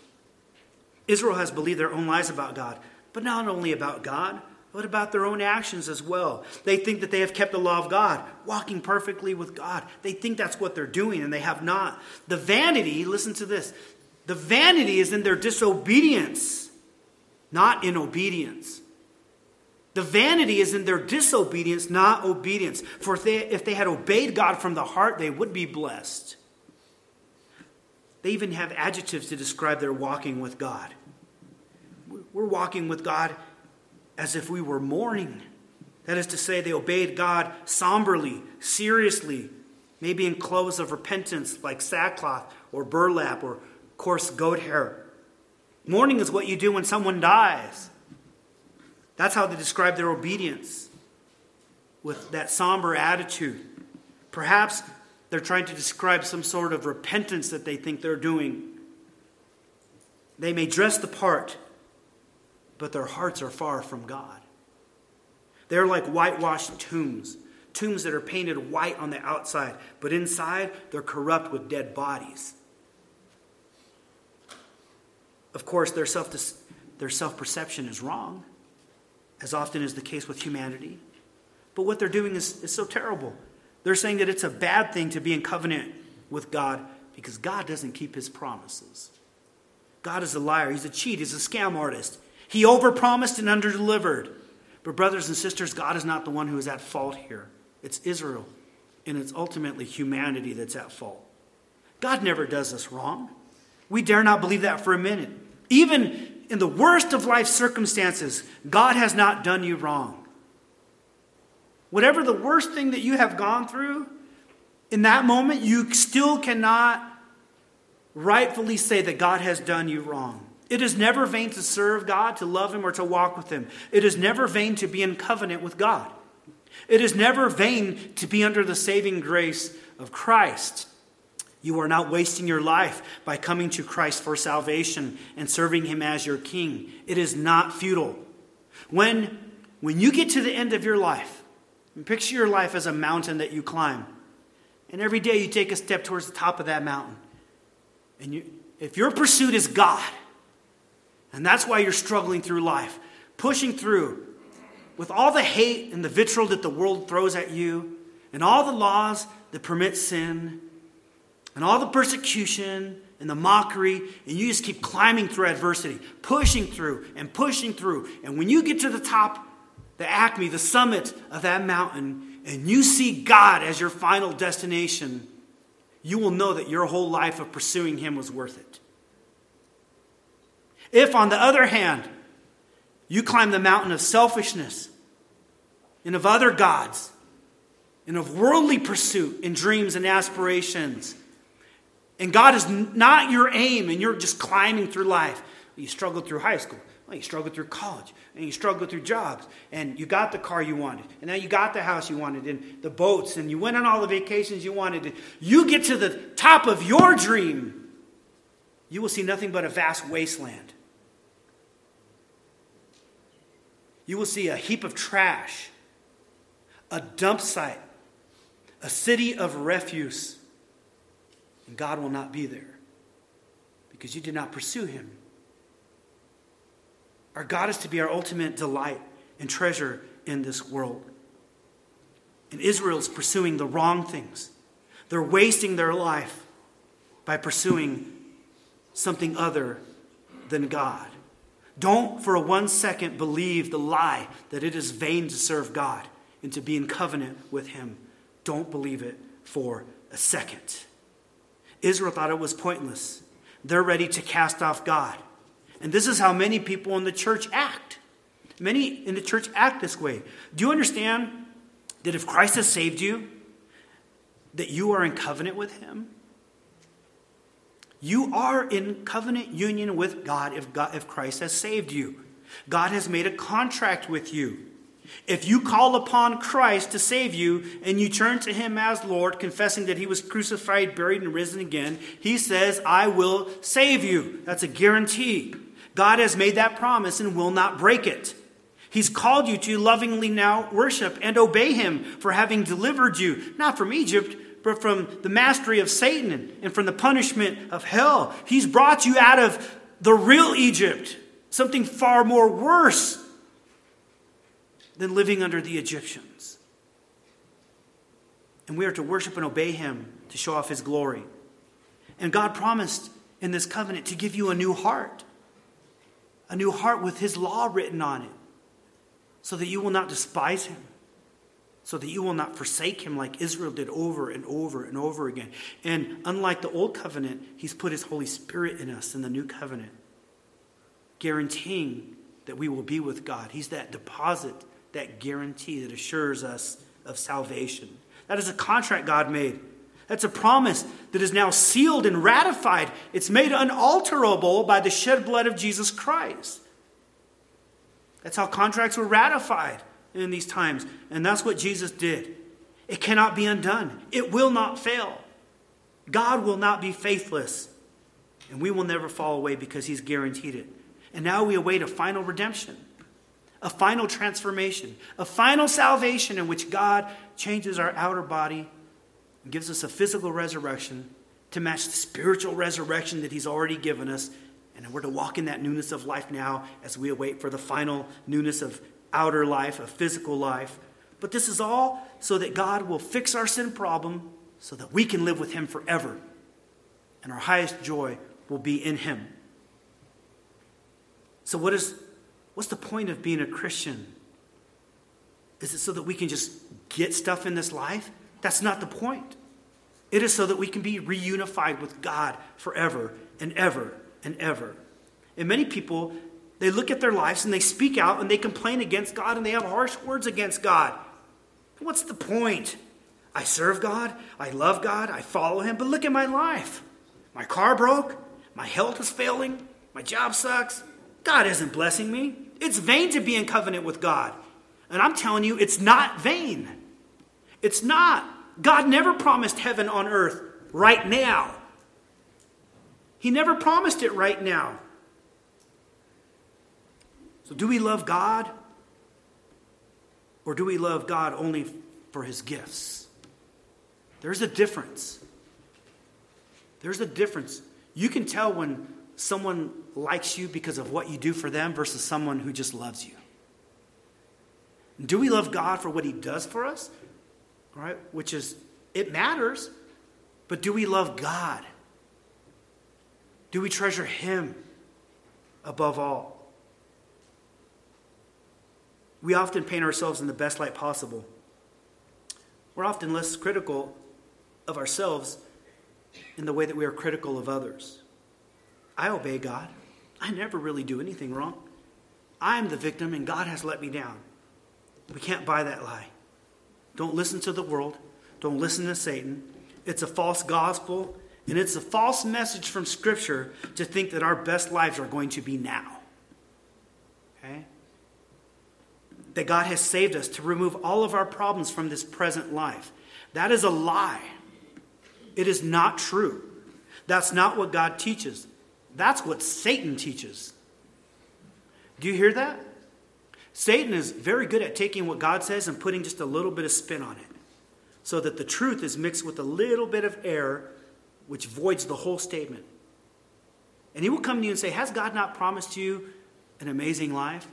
Israel has believed their own lies about God, but not only about God, but about their own actions as well? They think that they have kept the law of God, walking perfectly with God. They think that's what they're doing, and they have not. The vanity, listen to this, the vanity is in their disobedience, not in obedience. The vanity is in their disobedience, not obedience. For if they, if they had obeyed God from the heart, they would be blessed. They even have adjectives to describe their walking with God. We're walking with God as if we were mourning. That is to say, they obeyed God somberly, seriously, maybe in clothes of repentance like sackcloth or burlap or coarse goat hair. Mourning is what you do when someone dies. That's how they describe their obedience with that somber attitude. Perhaps they're trying to describe some sort of repentance that they think they're doing. They may dress the part, but their hearts are far from God. They're like whitewashed tombs, tombs that are painted white on the outside, but inside they're corrupt with dead bodies. Of course, their self perception is wrong, as often is the case with humanity. But what they're doing is, is so terrible. They're saying that it's a bad thing to be in covenant with God because God doesn't keep his promises. God is a liar, he's a cheat, he's a scam artist. He overpromised and underdelivered. But, brothers and sisters, God is not the one who is at fault here. It's Israel, and it's ultimately humanity that's at fault. God never does us wrong. We dare not believe that for a minute. Even in the worst of life circumstances, God has not done you wrong. Whatever the worst thing that you have gone through, in that moment, you still cannot rightfully say that God has done you wrong. It is never vain to serve God, to love Him, or to walk with Him. It is never vain to be in covenant with God. It is never vain to be under the saving grace of Christ. You are not wasting your life by coming to Christ for salvation and serving Him as your King. It is not futile. When, when you get to the end of your life, picture your life as a mountain that you climb, and every day you take a step towards the top of that mountain. And you, if your pursuit is God, and that's why you're struggling through life, pushing through with all the hate and the vitriol that the world throws at you, and all the laws that permit sin, and all the persecution and the mockery, and you just keep climbing through adversity, pushing through and pushing through. And when you get to the top, the acme, the summit of that mountain, and you see God as your final destination, you will know that your whole life of pursuing Him was worth it. If, on the other hand, you climb the mountain of selfishness and of other gods and of worldly pursuit and dreams and aspirations, and God is not your aim and you're just climbing through life, you struggled through high school, well, you struggled through college, and you struggled through jobs, and you got the car you wanted, and now you got the house you wanted, and the boats, and you went on all the vacations you wanted. And you get to the top of your dream, you will see nothing but a vast wasteland. you will see a heap of trash, a dump site, a city of refuse, and God will not be there because you did not pursue him. Our God is to be our ultimate delight and treasure in this world. And Israel's pursuing the wrong things. They're wasting their life by pursuing something other than God. Don't for a one second believe the lie that it is vain to serve God and to be in covenant with Him. Don't believe it for a second. Israel thought it was pointless. They're ready to cast off God. And this is how many people in the church act. Many in the church act this way. Do you understand that if Christ has saved you, that you are in covenant with Him? You are in covenant union with God if, God if Christ has saved you. God has made a contract with you. If you call upon Christ to save you and you turn to him as Lord, confessing that he was crucified, buried, and risen again, he says, I will save you. That's a guarantee. God has made that promise and will not break it. He's called you to lovingly now worship and obey him for having delivered you, not from Egypt, but from the mastery of Satan and from the punishment of hell. He's brought you out of the real Egypt, something far more worse than living under the Egyptians. And we are to worship and obey him to show off his glory. And God promised in this covenant to give you a new heart, a new heart with his law written on it, so that you will not despise him, so that you will not forsake him like Israel did over and over and over again. And unlike the old covenant, he's put his Holy Spirit in us in the new covenant, guaranteeing that we will be with God. He's that deposit that guarantee that assures us of salvation. That is a contract God made. That's a promise that is now sealed and ratified. It's made unalterable by the shed blood of Jesus Christ. That's how contracts were ratified in these times. And that's what Jesus did. It cannot be undone, it will not fail. God will not be faithless. And we will never fall away because he's guaranteed it. And now we await a final redemption a final transformation, a final salvation in which God changes our outer body and gives us a physical resurrection to match the spiritual resurrection that He's already given us. And we're to walk in that newness of life now as we await for the final newness of outer life, of physical life. But this is all so that God will fix our sin problem so that we can live with Him forever. And our highest joy will be in Him. So, what is What's the point of being a Christian? Is it so that we can just get stuff in this life? That's not the point. It is so that we can be reunified with God forever and ever and ever. And many people, they look at their lives and they speak out and they complain against God and they have harsh words against God. What's the point? I serve God, I love God, I follow Him, but look at my life. My car broke, my health is failing, my job sucks. God isn't blessing me. It's vain to be in covenant with God. And I'm telling you, it's not vain. It's not. God never promised heaven on earth right now. He never promised it right now. So, do we love God? Or do we love God only for his gifts? There's a difference. There's a difference. You can tell when someone likes you because of what you do for them versus someone who just loves you? Do we love God for what he does for us? Right? Which is, it matters, but do we love God? Do we treasure him above all? We often paint ourselves in the best light possible. We're often less critical of ourselves in the way that we are critical of others. I obey God. I never really do anything wrong. I'm the victim and God has let me down. We can't buy that lie. Don't listen to the world. Don't listen to Satan. It's a false gospel and it's a false message from Scripture to think that our best lives are going to be now. Okay? That God has saved us to remove all of our problems from this present life. That is a lie. It is not true. That's not what God teaches. That's what Satan teaches. Do you hear that? Satan is very good at taking what God says and putting just a little bit of spin on it so that the truth is mixed with a little bit of error, which voids the whole statement. And he will come to you and say, Has God not promised you an amazing life?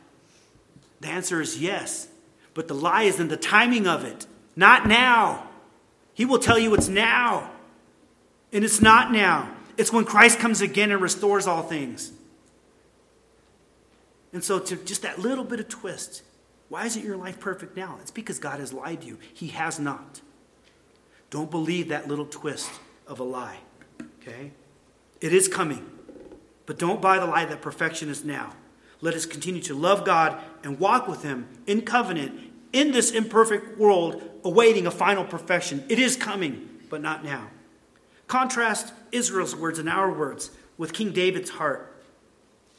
The answer is yes. But the lie is in the timing of it, not now. He will tell you it's now. And it's not now. It's when Christ comes again and restores all things. And so, to just that little bit of twist, why isn't your life perfect now? It's because God has lied to you. He has not. Don't believe that little twist of a lie. Okay? It is coming. But don't buy the lie that perfection is now. Let us continue to love God and walk with Him in covenant in this imperfect world, awaiting a final perfection. It is coming, but not now. Contrast Israel's words and our words with King David's heart.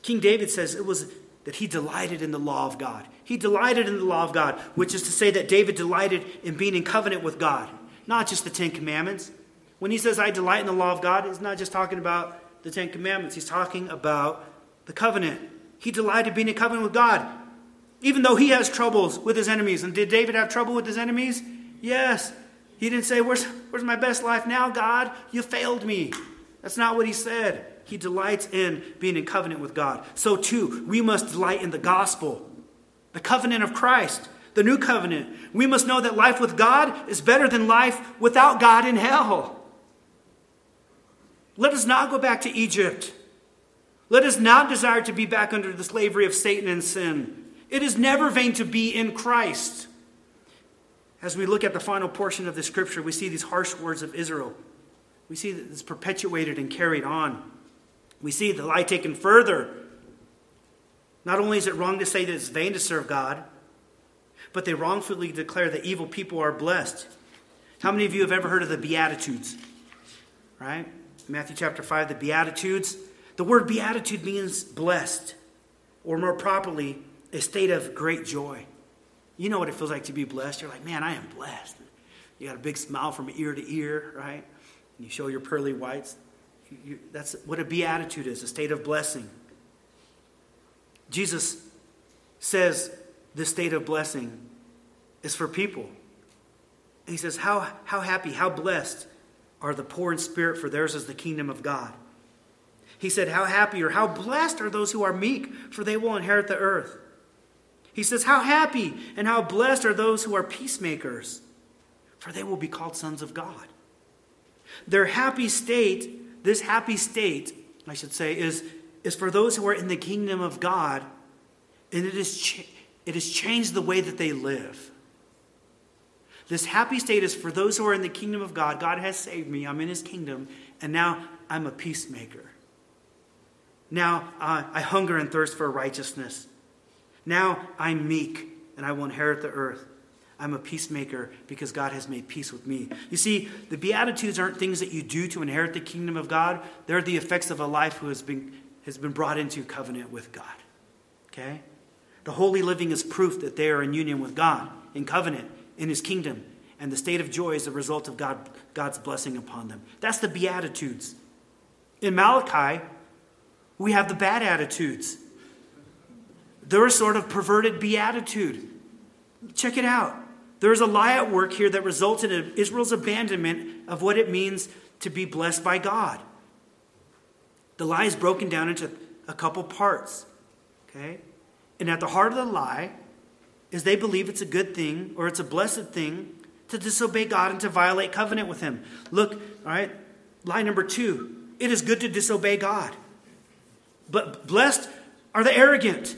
King David says it was that he delighted in the law of God. He delighted in the law of God, which is to say that David delighted in being in covenant with God, not just the Ten Commandments. When he says, I delight in the law of God, he's not just talking about the Ten Commandments, he's talking about the covenant. He delighted in being in covenant with God, even though he has troubles with his enemies. And did David have trouble with his enemies? Yes. He didn't say, Where's, where's my best life now, God? You failed me. That's not what he said. He delights in being in covenant with God. So, too, we must delight in the gospel, the covenant of Christ, the new covenant. We must know that life with God is better than life without God in hell. Let us not go back to Egypt. Let us not desire to be back under the slavery of Satan and sin. It is never vain to be in Christ. As we look at the final portion of the scripture, we see these harsh words of Israel. We see that it's perpetuated and carried on. We see the lie taken further. Not only is it wrong to say that it's vain to serve God, but they wrongfully declare that evil people are blessed. How many of you have ever heard of the Beatitudes? Right? Matthew chapter 5, the Beatitudes. The word beatitude means blessed, or more properly, a state of great joy. You know what it feels like to be blessed. You're like, man, I am blessed. You got a big smile from ear to ear, right? And you show your pearly whites. You, that's what a beatitude is a state of blessing. Jesus says this state of blessing is for people. And he says, how, how happy, how blessed are the poor in spirit, for theirs is the kingdom of God. He said, How happy or how blessed are those who are meek, for they will inherit the earth. He says, How happy and how blessed are those who are peacemakers, for they will be called sons of God. Their happy state, this happy state, I should say, is, is for those who are in the kingdom of God, and it, is cha- it has changed the way that they live. This happy state is for those who are in the kingdom of God. God has saved me, I'm in his kingdom, and now I'm a peacemaker. Now uh, I hunger and thirst for righteousness. Now I'm meek and I will inherit the earth. I'm a peacemaker because God has made peace with me. You see, the Beatitudes aren't things that you do to inherit the kingdom of God, they're the effects of a life who has been, has been brought into covenant with God. Okay? The holy living is proof that they are in union with God, in covenant, in his kingdom. And the state of joy is the result of God, God's blessing upon them. That's the Beatitudes. In Malachi, we have the bad attitudes. They're a sort of perverted beatitude. Check it out. There's a lie at work here that results in Israel's abandonment of what it means to be blessed by God. The lie is broken down into a couple parts. Okay? And at the heart of the lie is they believe it's a good thing or it's a blessed thing to disobey God and to violate covenant with Him. Look, all right, lie number two it is good to disobey God. But blessed are the arrogant.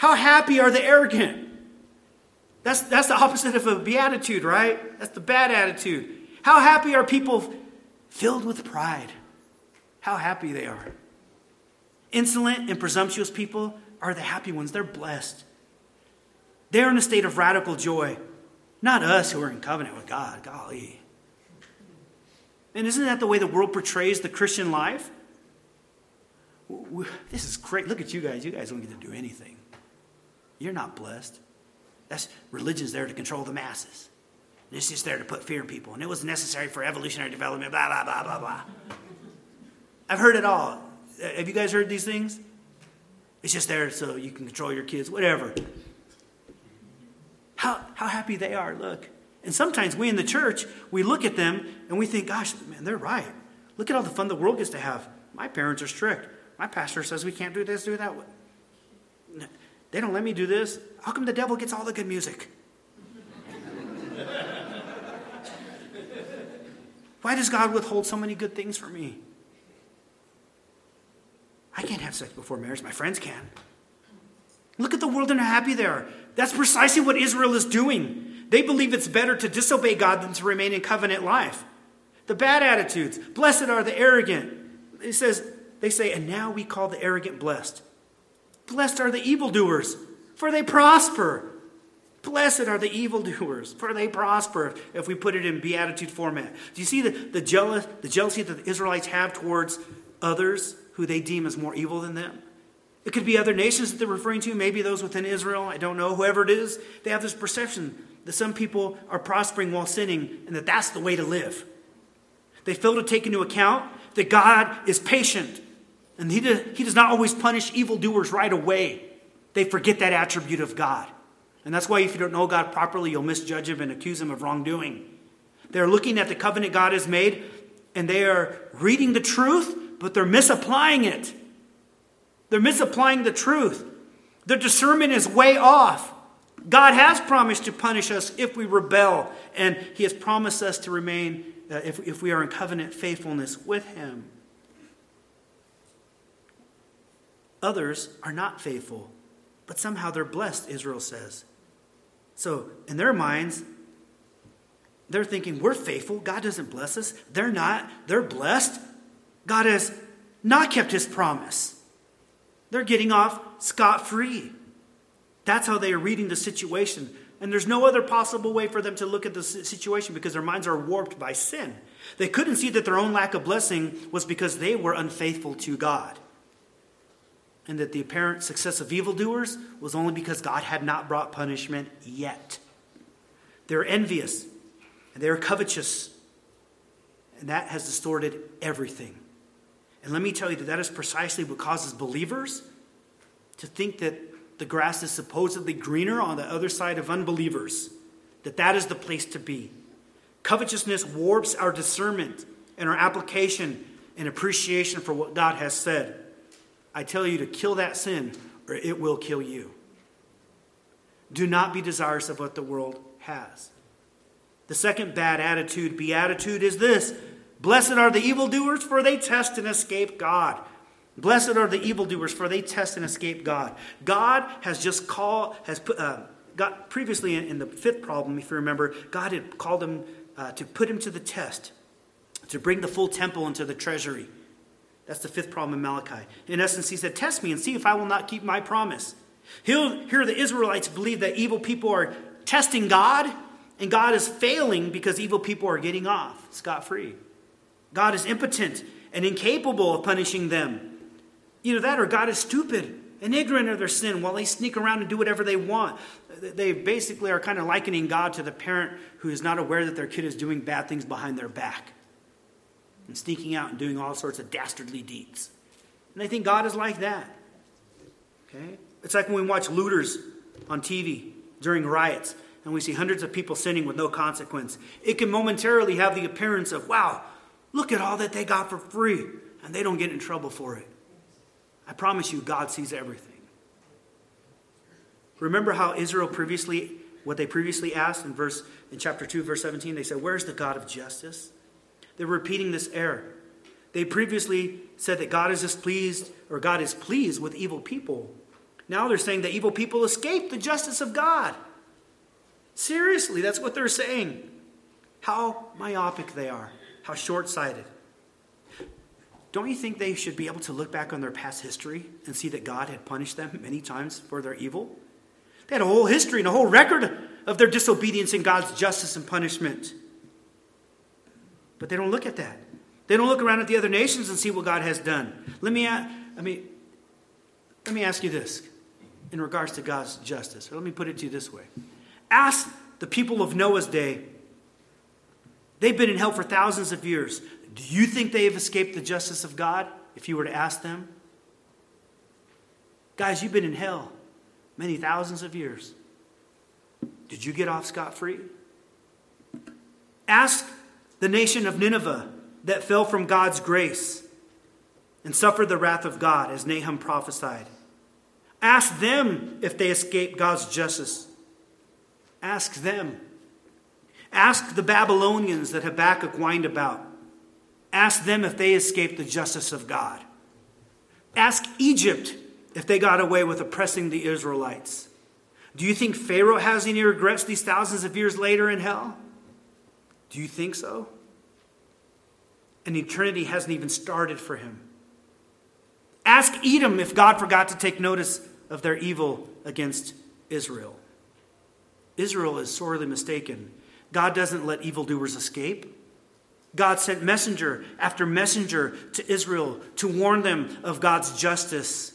How happy are the arrogant? That's, that's the opposite of a beatitude, right? That's the bad attitude. How happy are people filled with pride? How happy they are. Insolent and presumptuous people are the happy ones. They're blessed. They're in a state of radical joy. Not us who are in covenant with God. Golly. And isn't that the way the world portrays the Christian life? This is great. Look at you guys. You guys don't get to do anything. You're not blessed. That's religion's there to control the masses. It's just there to put fear in people. And it was necessary for evolutionary development, blah, blah, blah, blah, blah. I've heard it all. Uh, have you guys heard these things? It's just there so you can control your kids, whatever. How, how happy they are, look. And sometimes we in the church, we look at them and we think, gosh, man, they're right. Look at all the fun the world gets to have. My parents are strict. My pastor says we can't do this, do that. They don't let me do this. How come the devil gets all the good music? Why does God withhold so many good things from me? I can't have sex before marriage. My friends can. Look at the world and how happy they are. That's precisely what Israel is doing. They believe it's better to disobey God than to remain in covenant life. The bad attitudes, blessed are the arrogant. It says, they say, and now we call the arrogant blessed. Blessed are the evildoers, for they prosper. Blessed are the evildoers, for they prosper, if we put it in beatitude format. Do you see the, the, jealous, the jealousy that the Israelites have towards others who they deem as more evil than them? It could be other nations that they're referring to, maybe those within Israel, I don't know, whoever it is. They have this perception that some people are prospering while sinning and that that's the way to live. They fail to take into account that God is patient and he, he does not always punish evildoers right away. They forget that attribute of God. And that's why if you don't know God properly, you'll misjudge him and accuse him of wrongdoing. They're looking at the covenant God has made and they are reading the truth, but they're misapplying it. They're misapplying the truth. Their discernment is way off. God has promised to punish us if we rebel, and He has promised us to remain, uh, if, if we are in covenant faithfulness with Him. Others are not faithful, but somehow they're blessed, Israel says. So, in their minds, they're thinking, we're faithful. God doesn't bless us. They're not. They're blessed. God has not kept his promise. They're getting off scot free. That's how they are reading the situation. And there's no other possible way for them to look at the situation because their minds are warped by sin. They couldn't see that their own lack of blessing was because they were unfaithful to God. And that the apparent success of evildoers was only because God had not brought punishment yet. They're envious and they're covetous. And that has distorted everything. And let me tell you that that is precisely what causes believers to think that the grass is supposedly greener on the other side of unbelievers, that that is the place to be. Covetousness warps our discernment and our application and appreciation for what God has said. I tell you to kill that sin, or it will kill you. Do not be desirous of what the world has. The second bad attitude, beatitude, is this Blessed are the evildoers, for they test and escape God. Blessed are the evildoers, for they test and escape God. God has just called, has put, uh, got previously in, in, the fifth problem, if you remember, God had called him uh, to put him to the test, to bring the full temple into the treasury. That's the fifth problem in Malachi. In essence, he said, Test me and see if I will not keep my promise. He'll, here, the Israelites believe that evil people are testing God, and God is failing because evil people are getting off scot free. God is impotent and incapable of punishing them. Either that or God is stupid and ignorant of their sin while they sneak around and do whatever they want. They basically are kind of likening God to the parent who is not aware that their kid is doing bad things behind their back and sneaking out and doing all sorts of dastardly deeds. And they think God is like that. Okay? It's like when we watch looters on TV during riots and we see hundreds of people sinning with no consequence. It can momentarily have the appearance of, wow, Look at all that they got for free, and they don't get in trouble for it. I promise you, God sees everything. Remember how Israel previously, what they previously asked in verse in chapter 2, verse 17, they said, Where's the God of justice? They're repeating this error. They previously said that God is displeased, or God is pleased with evil people. Now they're saying that evil people escape the justice of God. Seriously, that's what they're saying. How myopic they are. How short sighted. Don't you think they should be able to look back on their past history and see that God had punished them many times for their evil? They had a whole history and a whole record of their disobedience and God's justice and punishment. But they don't look at that. They don't look around at the other nations and see what God has done. Let me, I mean, let me ask you this in regards to God's justice. Or let me put it to you this way. Ask the people of Noah's day They've been in hell for thousands of years. Do you think they have escaped the justice of God if you were to ask them? Guys, you've been in hell many thousands of years. Did you get off scot free? Ask the nation of Nineveh that fell from God's grace and suffered the wrath of God, as Nahum prophesied. Ask them if they escaped God's justice. Ask them. Ask the Babylonians that Habakkuk whined about. Ask them if they escaped the justice of God. Ask Egypt if they got away with oppressing the Israelites? Do you think Pharaoh has any regrets these thousands of years later in hell? Do you think so? And eternity hasn't even started for him. Ask Edom if God forgot to take notice of their evil against Israel. Israel is sorely mistaken. God doesn't let evildoers escape. God sent messenger after messenger to Israel to warn them of God's justice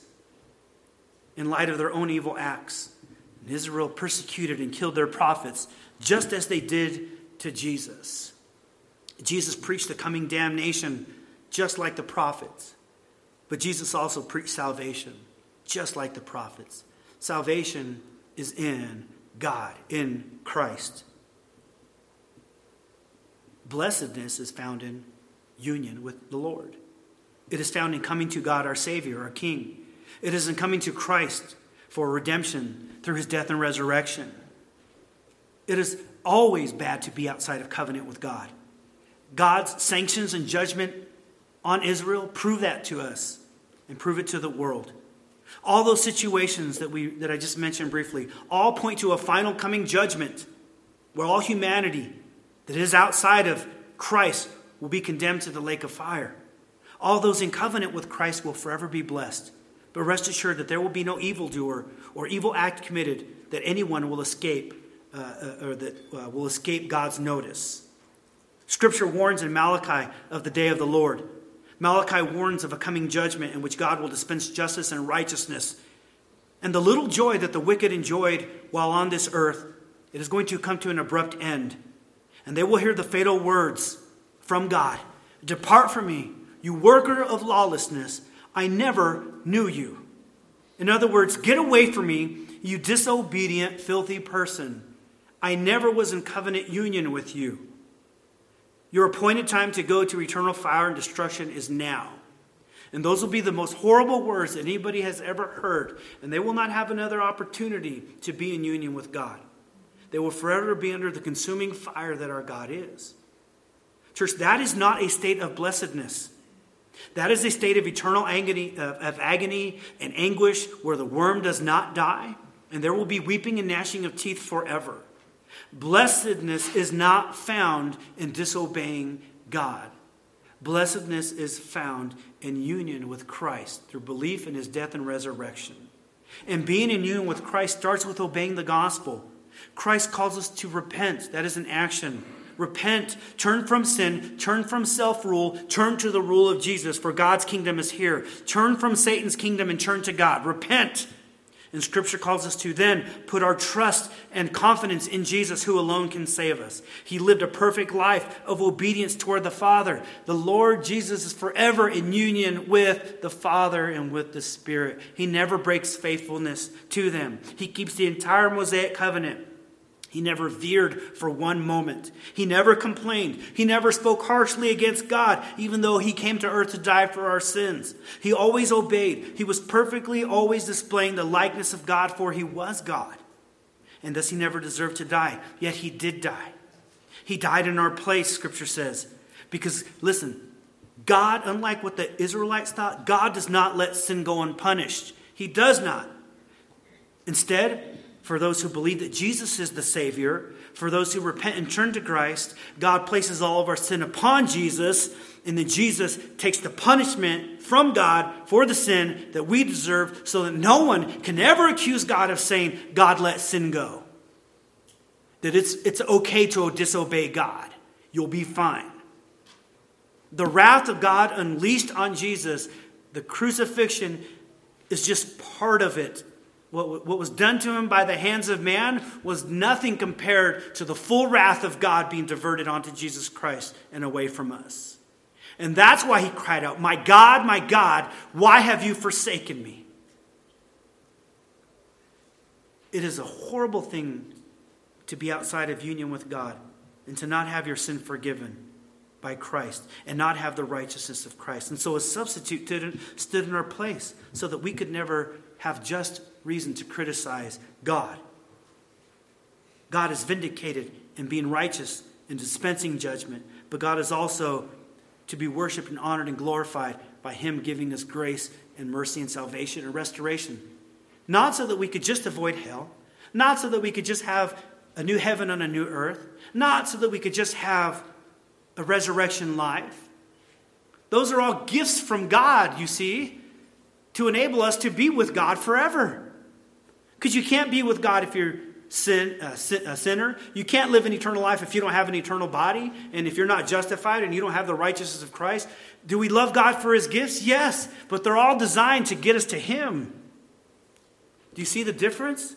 in light of their own evil acts. And Israel persecuted and killed their prophets just as they did to Jesus. Jesus preached the coming damnation just like the prophets. But Jesus also preached salvation just like the prophets. Salvation is in God, in Christ. Blessedness is found in union with the Lord. It is found in coming to God, our Savior, our King. It is in coming to Christ for redemption through his death and resurrection. It is always bad to be outside of covenant with God. God's sanctions and judgment on Israel prove that to us and prove it to the world. All those situations that, we, that I just mentioned briefly all point to a final coming judgment where all humanity that is outside of Christ will be condemned to the lake of fire. All those in covenant with Christ will forever be blessed. But rest assured that there will be no evildoer or evil act committed that anyone will escape uh, uh, or that uh, will escape God's notice. Scripture warns in Malachi of the day of the Lord. Malachi warns of a coming judgment in which God will dispense justice and righteousness. And the little joy that the wicked enjoyed while on this earth, it is going to come to an abrupt end. And they will hear the fatal words from God Depart from me, you worker of lawlessness. I never knew you. In other words, get away from me, you disobedient, filthy person. I never was in covenant union with you. Your appointed time to go to eternal fire and destruction is now. And those will be the most horrible words that anybody has ever heard. And they will not have another opportunity to be in union with God. They will forever be under the consuming fire that our God is. Church, that is not a state of blessedness. That is a state of eternal agony, of agony and anguish where the worm does not die, and there will be weeping and gnashing of teeth forever. Blessedness is not found in disobeying God. Blessedness is found in union with Christ through belief in his death and resurrection. And being in union with Christ starts with obeying the gospel. Christ calls us to repent. That is an action. Repent, turn from sin, turn from self rule, turn to the rule of Jesus, for God's kingdom is here. Turn from Satan's kingdom and turn to God. Repent and Scripture calls us to then put our trust and confidence in Jesus, who alone can save us. He lived a perfect life of obedience toward the Father. The Lord Jesus is forever in union with the Father and with the Spirit. He never breaks faithfulness to them, He keeps the entire Mosaic covenant. He never veered for one moment. He never complained. He never spoke harshly against God, even though he came to earth to die for our sins. He always obeyed. He was perfectly always displaying the likeness of God, for he was God. And thus he never deserved to die, yet he did die. He died in our place, scripture says. Because, listen, God, unlike what the Israelites thought, God does not let sin go unpunished. He does not. Instead, for those who believe that Jesus is the Savior, for those who repent and turn to Christ, God places all of our sin upon Jesus, and then Jesus takes the punishment from God for the sin that we deserve so that no one can ever accuse God of saying, God let sin go. That it's, it's okay to disobey God. You'll be fine. The wrath of God unleashed on Jesus, the crucifixion, is just part of it what, what was done to him by the hands of man was nothing compared to the full wrath of God being diverted onto Jesus Christ and away from us. And that's why he cried out, My God, my God, why have you forsaken me? It is a horrible thing to be outside of union with God and to not have your sin forgiven by Christ and not have the righteousness of Christ. And so a substitute stood in our place so that we could never have just reason to criticize God. God is vindicated in being righteous and dispensing judgment, but God is also to be worshiped and honored and glorified by Him giving us grace and mercy and salvation and restoration. Not so that we could just avoid hell, not so that we could just have a new heaven and a new earth, not so that we could just have a resurrection life. Those are all gifts from God, you see, to enable us to be with God forever. Because you can't be with God if you're sin, uh, sin, a sinner. You can't live an eternal life if you don't have an eternal body and if you're not justified and you don't have the righteousness of Christ. Do we love God for his gifts? Yes, but they're all designed to get us to him. Do you see the difference?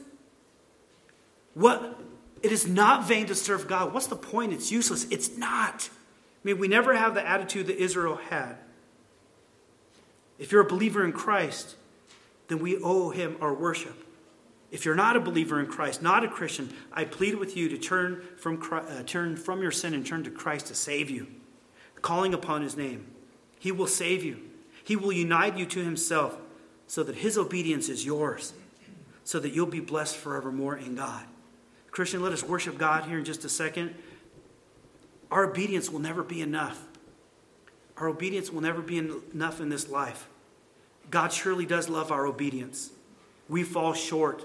What it is not vain to serve God. What's the point? It's useless. It's not. I mean, we never have the attitude that Israel had. If you're a believer in Christ, then we owe him our worship. If you're not a believer in Christ, not a Christian, I plead with you to turn from, uh, turn from your sin and turn to Christ to save you, calling upon his name. He will save you. He will unite you to himself so that his obedience is yours, so that you'll be blessed forevermore in God. Christian, let us worship God here in just a second. Our obedience will never be enough. Our obedience will never be enough in this life. God surely does love our obedience. We fall short.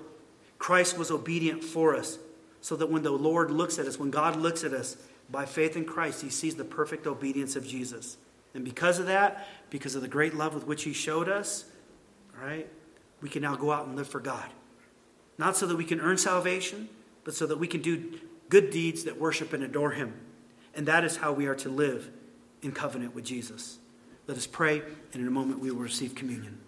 Christ was obedient for us so that when the Lord looks at us, when God looks at us by faith in Christ, he sees the perfect obedience of Jesus. And because of that, because of the great love with which he showed us, right, we can now go out and live for God. Not so that we can earn salvation, but so that we can do good deeds that worship and adore him. And that is how we are to live in covenant with Jesus. Let us pray, and in a moment we will receive communion.